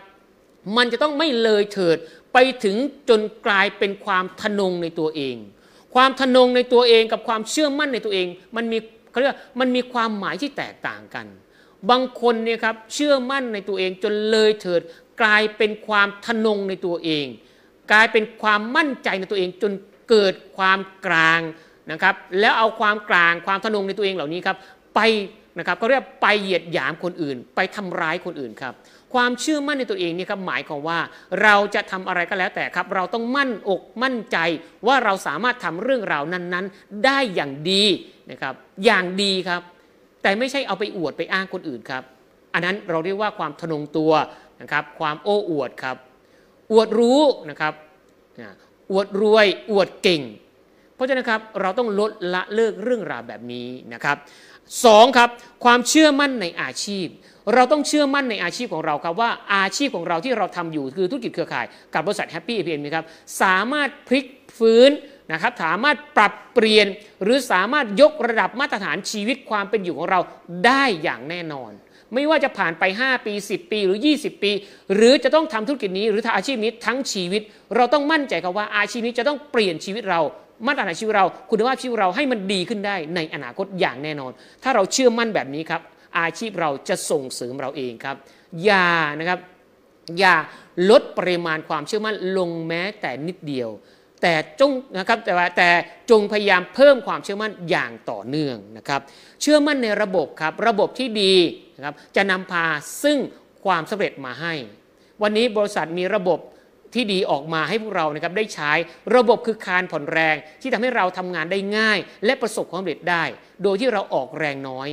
มันจะต้องไม่เลยเถิดไปถึงจนกลายเป็นความทะนงในตัวเอง ความทะนงในตัวเองกับความเชื่อมั่นในตัวเอง มันมีเขาเรียกมันมีความหมายที่แตกต่างกัน บางคนเนี่ยครับเชื่อมั่นในตัวเองจนเลยเถิด กลายเป็นความทะนงในตัวเอง กลายเป็นความมั่นใจในตัวเองจนเกิดความกลางนะครับ แล้วเอาความกลางความทะนงในตัวเองเหล่านี้ครับไปนะครับก็เรียกไปเหยียดหยามคนอื่น ไปทำร้ายคนอื่นครับ ความเชื่อมั่นในตัวเองนี่ครับหมายความว่าเราจะทำอะไรก็แล้วแต่ครับ เราต้องมั่นอกมั่นใจว่าเราสามารถทำเรื่องราวนั้นๆ ได้อย่างดีนะครับอย่างดีครับ แต่ไม่ใช่เอาไปอวดไปอ้างคนอื่นครับ อันนั้นเราเรียกว่าความทะนงตัวนะครับความโอ้อวดครับ อวดรู้นะครับอวดรวยอวดเก่ง เพราะฉะนั้นครับเราต้องลดละเลิกเรื่องราวแบบนี้นะครับสองครับความเชื่อมั่นในอาชีพ เราต้องเชื่อมั่นในอาชีพของเราครับว่าอาชีพของเราที่เราทำอยู่คือธุรกิจเครือข่ายกับบริษัทแฮปปี้เอพียนะครับสามารถพลิกฟื้นนะครับสามารถปรับเปลี่ยนหรือสามารถยกระดับมาตรฐานชีวิตความเป็นอยู่ของเราได้อย่างแน่นอน ไม่ว่าจะผ่านไป 5 ปี 10 ปีหรือ 20 ปี หรือจะต้องทำธุรกิจนี้หรือทำอาชีพนี้ทั้งชีวิต เราต้องมั่นใจครับว่าอาชีพนี้จะต้องเปลี่ยนชีวิตเรามาตรฐานชีวิตเรา คุณภาพชีวิตเราให้มันดีขึ้นได้ในอนาคตอย่างแน่นอน ถ้าเราเชื่อมั่นแบบนี้ครับ อาชีพเราจะส่งเสริมเราเองครับ อย่านะครับอย่าลดปริมาณความเชื่อมั่นลงแม้แต่นิดเดียว แต่จงนะครับแต่ว่าแต่จงพยายามเพิ่มความเชื่อมั่นอย่างต่อเนื่องนะครับเชื่อมั่นในระบบครับระบบที่ดีนะครับจะนำพาซึ่งความสำเร็จมาให้ วันนี้บริษัทมีระบบที่ดีออกมาให้พวกเรานะครับได้ใช้ระบบคือคารผ่อนแรงที่ทำให้เราทำงานได้ง่าย และประสบความสำเร็จได้ โดยที่เราออกแรงน้อย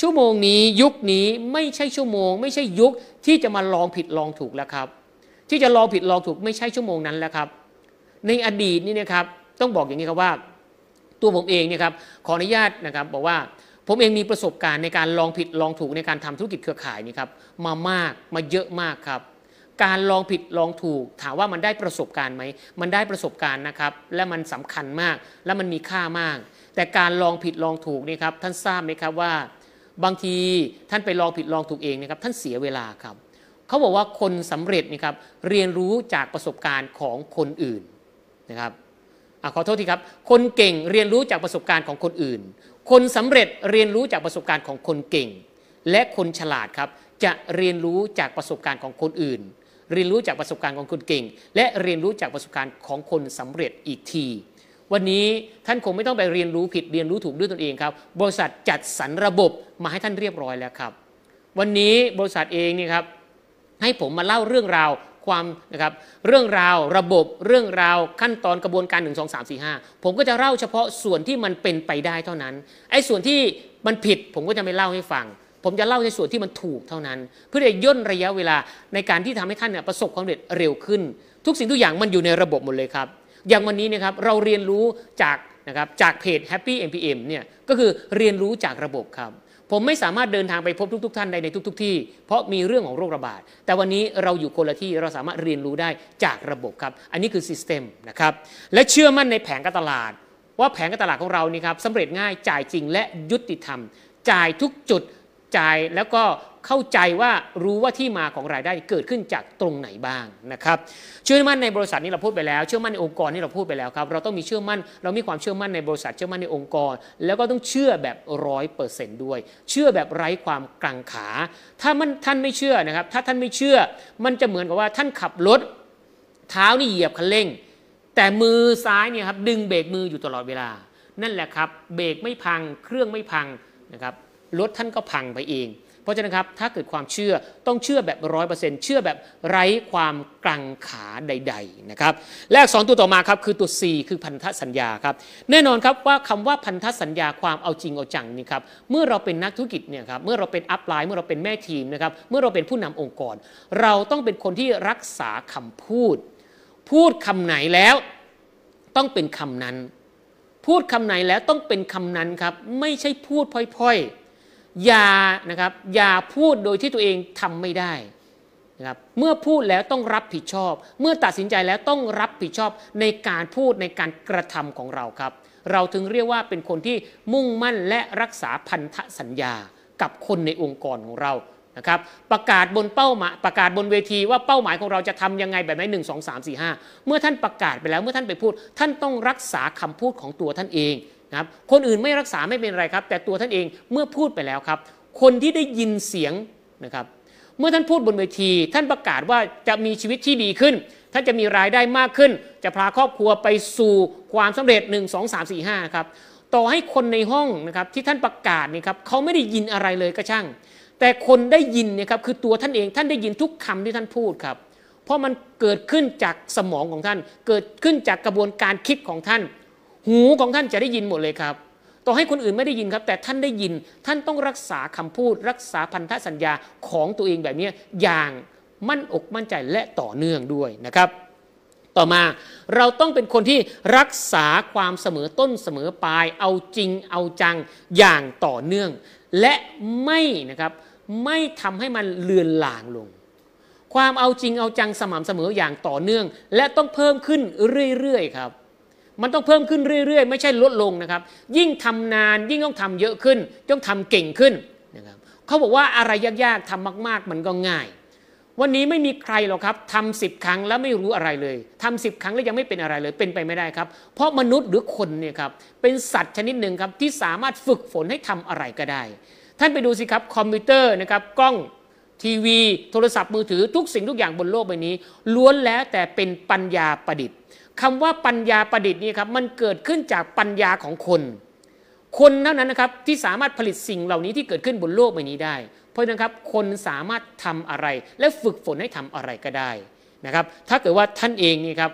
ชั่วโมงนี้ยุคนี้ไม่ใช่ชั่วโมง ไม่ใช่ยุคที่จะมาลองผิดลองถูกแล้วครับ ที่จะลองผิดลองถูกไม่ใช่ชั่วโมงนั้นแล้วครับ ในอดีตนี่นะครับต้องบอกอย่างนี้ครับว่า ตัวผมเองเนี่ยครับขออนุญาตนะครับบอกว่าผมเองมีประสบการณ์ในการลองผิดลองถูกในการทำธุรกิจเครือข่ายนี่ครับมามากมาเยอะมากครับ การลองผิดลองถูก ถามว่ามันได้ประสบการณ์ไหมมันได้ประสบการณ์นะครับ และมันสำคัญมากและมันมีค่ามาก แต่การลองผิดลองถูกนี่ครับท่านทราบไหมครับว่า บางทีท่านไปลองผิดลองถูกเองนะครับท่านเสียเวลาครับเขาบอกว่าคนสำเร็จนี่ครับเรียนรู้จากประสบการณ์ของคนอื่นนะครับอขอโทษทีครับ คนเก่งเรียนรู้จากประสบการณ์ของคนอื่น คนสำเร็จเรียนรู้จากประสบการณ์ของคนเก่ง และคนฉลาดครับจะเรียนรู้จากประสบการณ์ของคนอื่น เรียนรู้จากประสบการณ์ของคนเก่ง และเรียนรู้จากประสบการณ์ของคนสำเร็จอีกที วันนี้ท่านคงไม่ต้องไปเรียนรู้ผิดเรียนรู้ถูกด้วยตนเองครับ บริษัทจัดสรรระบบมาให้ท่านเรียบร้อยแล้วครับ วันนี้บริษัทเองเนี่ครับให้ผมมาเล่าเรื่องราวความนะครับเรื่องราวระบบเรื่องราวขั้นตอนกระบวนการ 1 2 3 4 5 ผมก็จะเล่าเฉพาะส่วนที่มันเป็นไปได้เท่านั้นไอ้ส่วนที่มันผิดผมก็จะไม่เล่าให้ฟัง ผมจะเล่าในส่วนที่มันถูกเท่านั้น เพื่อจะย่นระยะเวลาในการที่ทำให้ท่านเนี่ยประสบความสำเร็จเร็วขึ้น ทุกสิ่งทุกอย่างมันอยู่ในระบบหมดเลยครับ อย่างวันนี้นะครับเราเรียนรู้จากนะครับจากเพจ Happy MPM เนี่ยก็คือเรียนรู้จากระบบครับ ผมไม่สามารถเดินทางไปพบทุกๆทท่านใดในทุกๆที่ เพราะมีเรื่องของโรคระบาด แต่วันนี้เราอยู่คนละที่เราสามารถเรียนรู้ได้จากระบบครับ อันนี้คือซิสเต็มนะครับและเชื่อมั่นในแผงการตลาด ว่าแผงการตลาดของเรานี่ครับสำเร็จง่ายจ่ายจริงและยุติธรรม จ่ายทุกจุด จแล้วก็เข้าใจว่ารู้ว่าที่มาของรายได้เกิดขึ้นจากตรงไหนบ้างนะครับเชื่อมั่นในบริษัทนี้เราพูดไปแล้ว เชื่อมั่นในองค์กรนี่เราพูดไปแล้วครับเราต้องมีเชื่อมั่น เรามีความเชื่อมั่นในบริษัทเชื่อมั่นในองค์กร แล้วก็ต้องเชื่อแบบร้อยเปอร์เซนต์ด้วย เชื่อแบบไร้ความกังขา ถ้ามันท่านไม่เชื่อนะครับ ถ้าท่านไม่เชื่อ มันจะเหมือนกับว่าท่านขับรถเท้านี่เหยียบคันเร่ง แต่มือซ้ายเนี่ยครับดึงเบรกมืออยู่ตลอดเวลา นั่นแหละครับเบรกไม่พังเครื่องไม่พังนะครับ รถท่านก็พังไปเอง เพราะฉะนั้นครับถ้าเกิดความเชื่อต้องเชื่อแบบร้อยเปอร์เซ็นต์เชื่อแบบไร้ความกลังขาใด ๆนะครับ และอักษรตัวต่อมาครับคือตัว C คือพันธสัญญาครับแน่นอนครับว่าคำว่าพันธสัญญาความเอาจริงเอาจังนี่ครับเมื่อเราเป็นนักธุรกิจเนี่ยครับเมื่อเราเป็นอัพไลน์เมื่อเราเป็นแม่ทีมนะครับเมื่อเราเป็นผู้นำองค์กร เราต้องเป็นคนที่รักษาคำพูด พูดคำไหนแล้วต้องเป็นคำนั้นพูดคำไหนแล้วต้องเป็นคำนั้นครับ ไม่ใช่พูดพล่อยๆ อย่านะครับอย่าพูดโดยที่ตัวเองทำไม่ได้นะครับเมื่อพูดแล้วต้องรับผิดชอบ เมื่อตัดสินใจแล้วต้องรับผิดชอบในการพูดในการกระทำของเราครับ เราถึงเรียกว่าเป็นคนที่มุ่งมั่นและรักษาพันธสัญญากับคนในองค์กรของเรานะครับประกาศบนเป้าหมายประกาศบนเวทีว่าเป้าหมายของเราจะทำยังไงแบบไหนหนึ่งสองสามสี่ห้าเมื่อท่านประกาศไปแล้วเมื่อท่านไปพูด ท่านต้องรักษาคำพูดของตัวท่านเอง นะครับคนอื่นไม่รักษาไม่เป็นไรครับ แต่ตัวท่านเองเมื่อพูดไปแล้วครับ คนที่ได้ยินเสียงนะครับเมื่อท่านพูดบนเวที ท่านประกาศว่าจะมีชีวิตที่ดีขึ้น ท่านจะมีรายได้มากขึ้น จะพาครอบครัวไปสู่ความสำเร็จ 1 2 3 4 5ครับต่อให้คนในห้องนะครับที่ท่านประกาศนี่ครับเขาไม่ได้ยินอะไรเลยก็ช่าง แต่คนได้ยินเนี่ยครับคือตัวท่านเองท่านได้ยินทุกคำที่ท่านพูดครับ เพราะมันเกิดขึ้นจากสมองของท่าน เกิดขึ้นจากกระบวนการคิดของท่าน หูของท่านจะได้ยินหมดเลยครับ ต่อให้คนอื่นไม่ได้ยินครับ แต่ท่านได้ยิน ท่านต้องรักษาคำพูด รักษาพันธสัญญาของตัวเองแบบนี้อย่างมั่นอกมั่นใจและต่อเนื่องด้วยนะครับ ต่อมาเราต้องเป็นคนที่รักษาความเสมอต้นเสมอปลาย เอาจริงเอาจังอย่างต่อเนื่อง และไม่นะครับไม่ทำให้มันเลือนลางลง ความเอาจริงเอาจังสม่ำเสมออย่างต่อเนื่อง และต้องเพิ่มขึ้นเรื่อยๆครับ มันต้องเพิ่มขึ้นเรื่อย ๆ ไม่ใช่ลดลงนะครับ ยิ่งทำนานยิ่งต้องทำเยอะขึ้น ต้องทำเก่งขึ้นนะครับเขาบอกว่าอะไรยากๆทำมาก ๆ มันก็ง่าย วันนี้ไม่มีใครหรอกครับทำสิบครั้งแล้วไม่รู้อะไรเลยทำสิบครั้งแล้วยังไม่เป็นอะไรเลยเป็นไปไม่ได้ครับ เพราะมนุษย์หรือคนเนี่ยครับเป็นสัตว์ชนิดหนึ่งครับที่สามารถฝึกฝนให้ทำอะไรก็ได้ ท่านไปดูสิครับคอมพิวเตอร์นะครับกล้องทีวีโทรศัพท์มือถือทุกสิ่งทุกอย่างบนโลกใบนี้ ล้วนแล้วแต่เป็นปัญญาประดิษฐ์ คำว่าปัญญาประดิษฐ์นี่ครับมันเกิดขึ้นจากปัญญาของคน คนเท่านั้นนะครับที่สามารถผลิตสิ่งเหล่านี้ที่เกิดขึ้นบนโลกใบนี้ได้ เพราะฉะนั้นครับคนสามารถทำอะไร และฝึกฝนให้ทำอะไรก็ได้นะครับ ถ้าเกิดว่าท่านเองนี่ครับ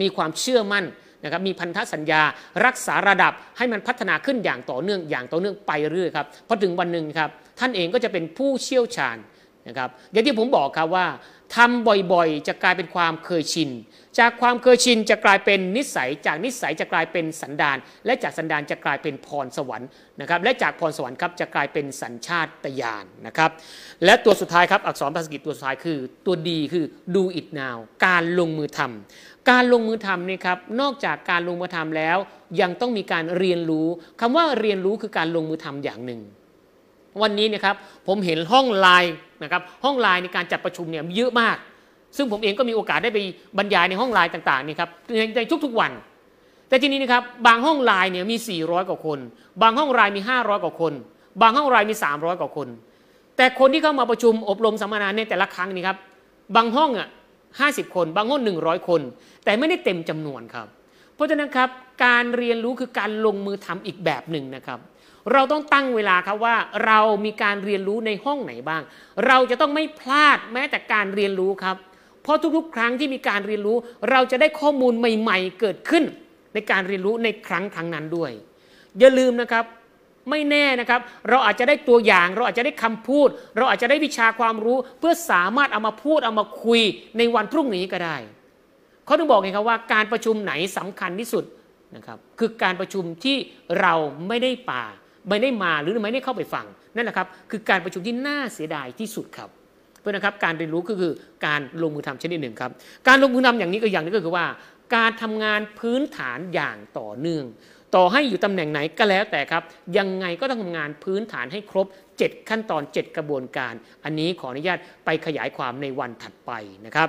มีความเชื่อมั่นนะครับมีพันธสัญญารักษาระดับให้มันพัฒนาขึ้นอย่างต่อเนื่องอย่างต่อเนื่องไปเรื่อยครับพอถึงวันหนึ่งครับท่านเองก็จะเป็นผู้เชี่ยวชาญนะครับอย่างที่ผมบอกครับว่า ทำบ่อยๆ จะกลายเป็นความเคยชิน จากความเคยชินจะกลายเป็นนิสัย จากนิสัยจะกลายเป็นสันดาน และจากสันดานจะกลายเป็นพรสวรรค์นะครับ และจากพรสวรรค์ครับจะกลายเป็นสัญชาตญาณนะครับ และตัวสุดท้ายครับอักษรภาษาอังกฤษตัวสุดท้ายคือ ตัวดีคือ do it now การลงมือทำการลงมือทำนี่ครับนอกจากการลงมือทำแล้ว ยังต้องมีการเรียนรู้คำว่าเรียนรู้คือการลงมือทำอย่างหนึ่ง วันนี้นะครับผมเห็นห้องไลน์นะครับห้องไลน์ในการจัดประชุมเนี่ยเยอะมาก ซึ่งผมเองก็มีโอกาสได้ไปบรรยายในห้องไลน์ต่างๆนี่ครับในทุกๆวัน แต่ทีนี้นะครับบางห้องไลน์เนี่ยมี 400 กว่าคน บางห้องไลน์มี 500 กว่าคน บางห้องไลน์มี 300 กว่าคน แต่คนที่เข้ามาประชุมอบรมสัมมนาเนี่ยแต่ละครั้งนี่ครับบางห้องอะ50 คน บางห้อง 100 คน แต่ไม่ได้เต็มจำนวนครับ เพราะฉะนั้นครับการเรียนรู้คือการลงมือทำอีกแบบหนึ่งนะครับ เราต้องตั้งเวลาครับว่าเรามีการเรียนรู้ในห้องไหนบ้าง เราจะต้องไม่พลาดแม้แต่การเรียนรู้ครับ เพราะทุกๆ ครั้งที่มีการเรียนรู้ เราจะได้ข้อมูลใหม่ ๆ เกิดขึ้น ในการเรียนรู้ในครั้งครั้งนั้นด้วย อย่าลืมนะครับไม่แน่นะครับ เราอาจจะได้ตัวอย่าง เราอาจจะได้คำพูด เราอาจจะได้วิชาความรู้ เพื่อสามารถเอามาพูดเอามาคุยในวันพรุ่งนี้ก็ได้เขาต้องบอกไงครับว่าการประชุมไหนสำคัญที่สุดนะครับคือการประชุมที่เราไม่ได้ป่า ไม่ได้มาหรือไม่ได้เข้าไปฟังนั่นแหละครับคือการประชุมที่น่าเสียดายที่สุดครับ เพื่อนะครับการเรียนรู้ก็คือการลงมือทำชนิดหนึ่งครับ การลงมือทำอย่างนี้ก็อย่างนี้ก็คือว่า การทำงานพื้นฐานอย่างต่อเนื่อง ต่อให้อยู่ตำแหน่งไหนก็แล้วแต่ครับ ยังไงก็ต้องทำงานพื้นฐานให้ครบ 7 ขั้นตอน 7 กระบวนการ อันนี้ขออนุญาตไปขยายความในวันถัดไปนะครับ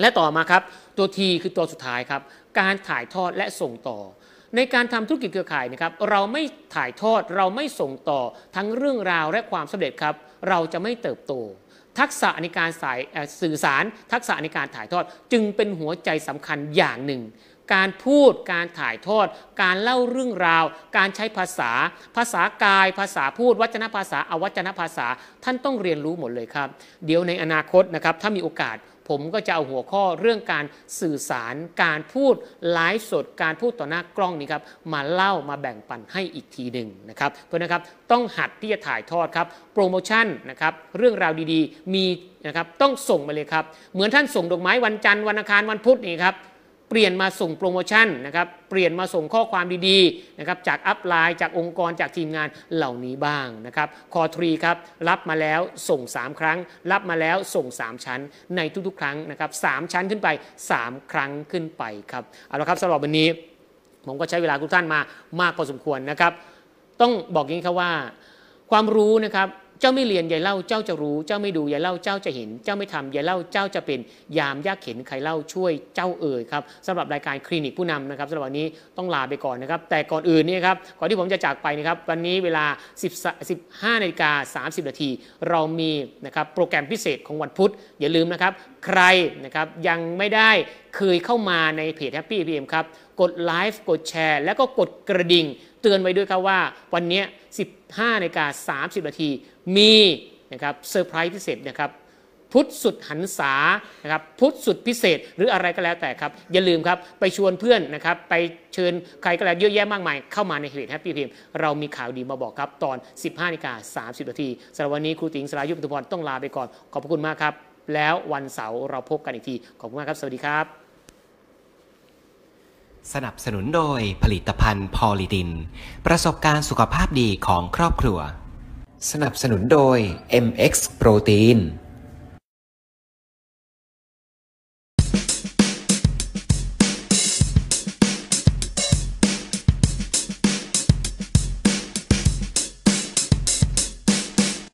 และต่อมาครับตัวทีคือตัวสุดท้ายครับ การถ่ายทอดและส่งต่อ ในการทำธุรกิจเครือข่ายนะครับเราไม่ถ่ายทอดเราไม่ส่งต่อทั้งเรื่องราวและความสำเร็จครับ เราจะไม่เติบโต ทักษะในการสายสื่อสาร ทักษะในการถ่ายทอดจึงเป็นหัวใจสำคัญอย่างหนึ่ง การพูดการถ่ายทอด การเล่าเรื่องราว การใช้ภาษา ภาษากาย ภาษาพูด วัจนภาษาอวัจนภาษา ท่านต้องเรียนรู้หมดเลยครับ เดี๋ยวในอนาคตนะครับถ้ามีโอกาส ผมก็จะเอาหัวข้อเรื่องการสื่อสาร การพูดไลฟ์สด การพูดต่อหน้ากล้องนี่ครับมาเล่ามาแบ่งปันให้อีกทีหนึ่งนะครับเพราะนะครับต้องหัดที่จะถ่ายทอดครับโปรโมชั่นนะครับเรื่องราวดีๆ มีนะครับต้องส่งมาเลยครับเหมือนท่านส่งดอกไม้วันจันทร์วันอังคารวันพุธนี่ครับ เปลี่ยนมาส่งโปรโมชั่นนะครับเปลี่ยนมาส่งข้อความดีๆนะครับจากอัพไลน์จากองค์กรจากทีมงานเหล่านี้บ้างนะครับคอทรีครับรับมาแล้วส่ง 3 ครั้ง รับมาแล้วส่ง 3 ชั้นในทุกๆ ครั้งนะครับสชั้นขึ้นไป 3 ครั้งขึ้นไปครับเอาละครับสำหรับวันนี้ผมก็ใช้เวลาทุกท่านมามากพอสมควรนะครับ ต้องบอกอย่างนี้ครับว่า ความรู้นะครับ เจ้าไม่เรียนยายเล่าเจ้าจะรู้ เจ้าไม่ดูยายเล่าเจ้าจะเห็น เจ้าไม่ทำยายเล่าเจ้าจะเป็นยามยากเข็นใครเล่าช่วยเจ้าเอ่ยครับสำหรับรายการคลินิกผู้นำนะครับสำหรับวันนี้ต้องลาไปก่อนนะครับ แต่ก่อนอื่นนี่ครับก่อนที่ผมจะจากไปนะครับวันนี้เวลา15นาฬิกา30 นาที เรามีนะครับโปรแกรมพิเศษของวันพุธ อย่าลืมนะครับ ใครนะครับยังไม่ได้เคยเข้ามาในเพจ Happy MPM ครับกดไลฟ์กดแชร์ แล้วก็กดกระดิ่ง เตือนไว้ด้วยครับว่าวันนี้ 15นาฬิกา30 นาที มีนะครับเซอร์ไพรส์พิเศษนะครับพุธสุดหรรษานะครับพุธสุดพิเศษหรืออะไรก็แล้วแต่ครับ อย่าลืมครับ ไปชวนเพื่อนนะครับ ไปเชิญใครก็แล้วเยอะแยะมากมาย เข้ามาในเพจ Happy MPM เรามีข่าวดีมาบอกครับ ตอน 15นาฬิกา30 นาทีสำหรับวันนี้ครูติ๋งสรายุปตุพรต้องลาไปก่อน ขอบคุณมากครับ แล้ววันเสาร์เราพบกันอีกที ขอบคุณมากครับ สวัสดีครับ สนับสนุนโดยผลิตภัณฑ์พอลิดิน ประสบการณ์สุขภาพดีของครอบครัว สนับสนุนโดย MX โปรตีน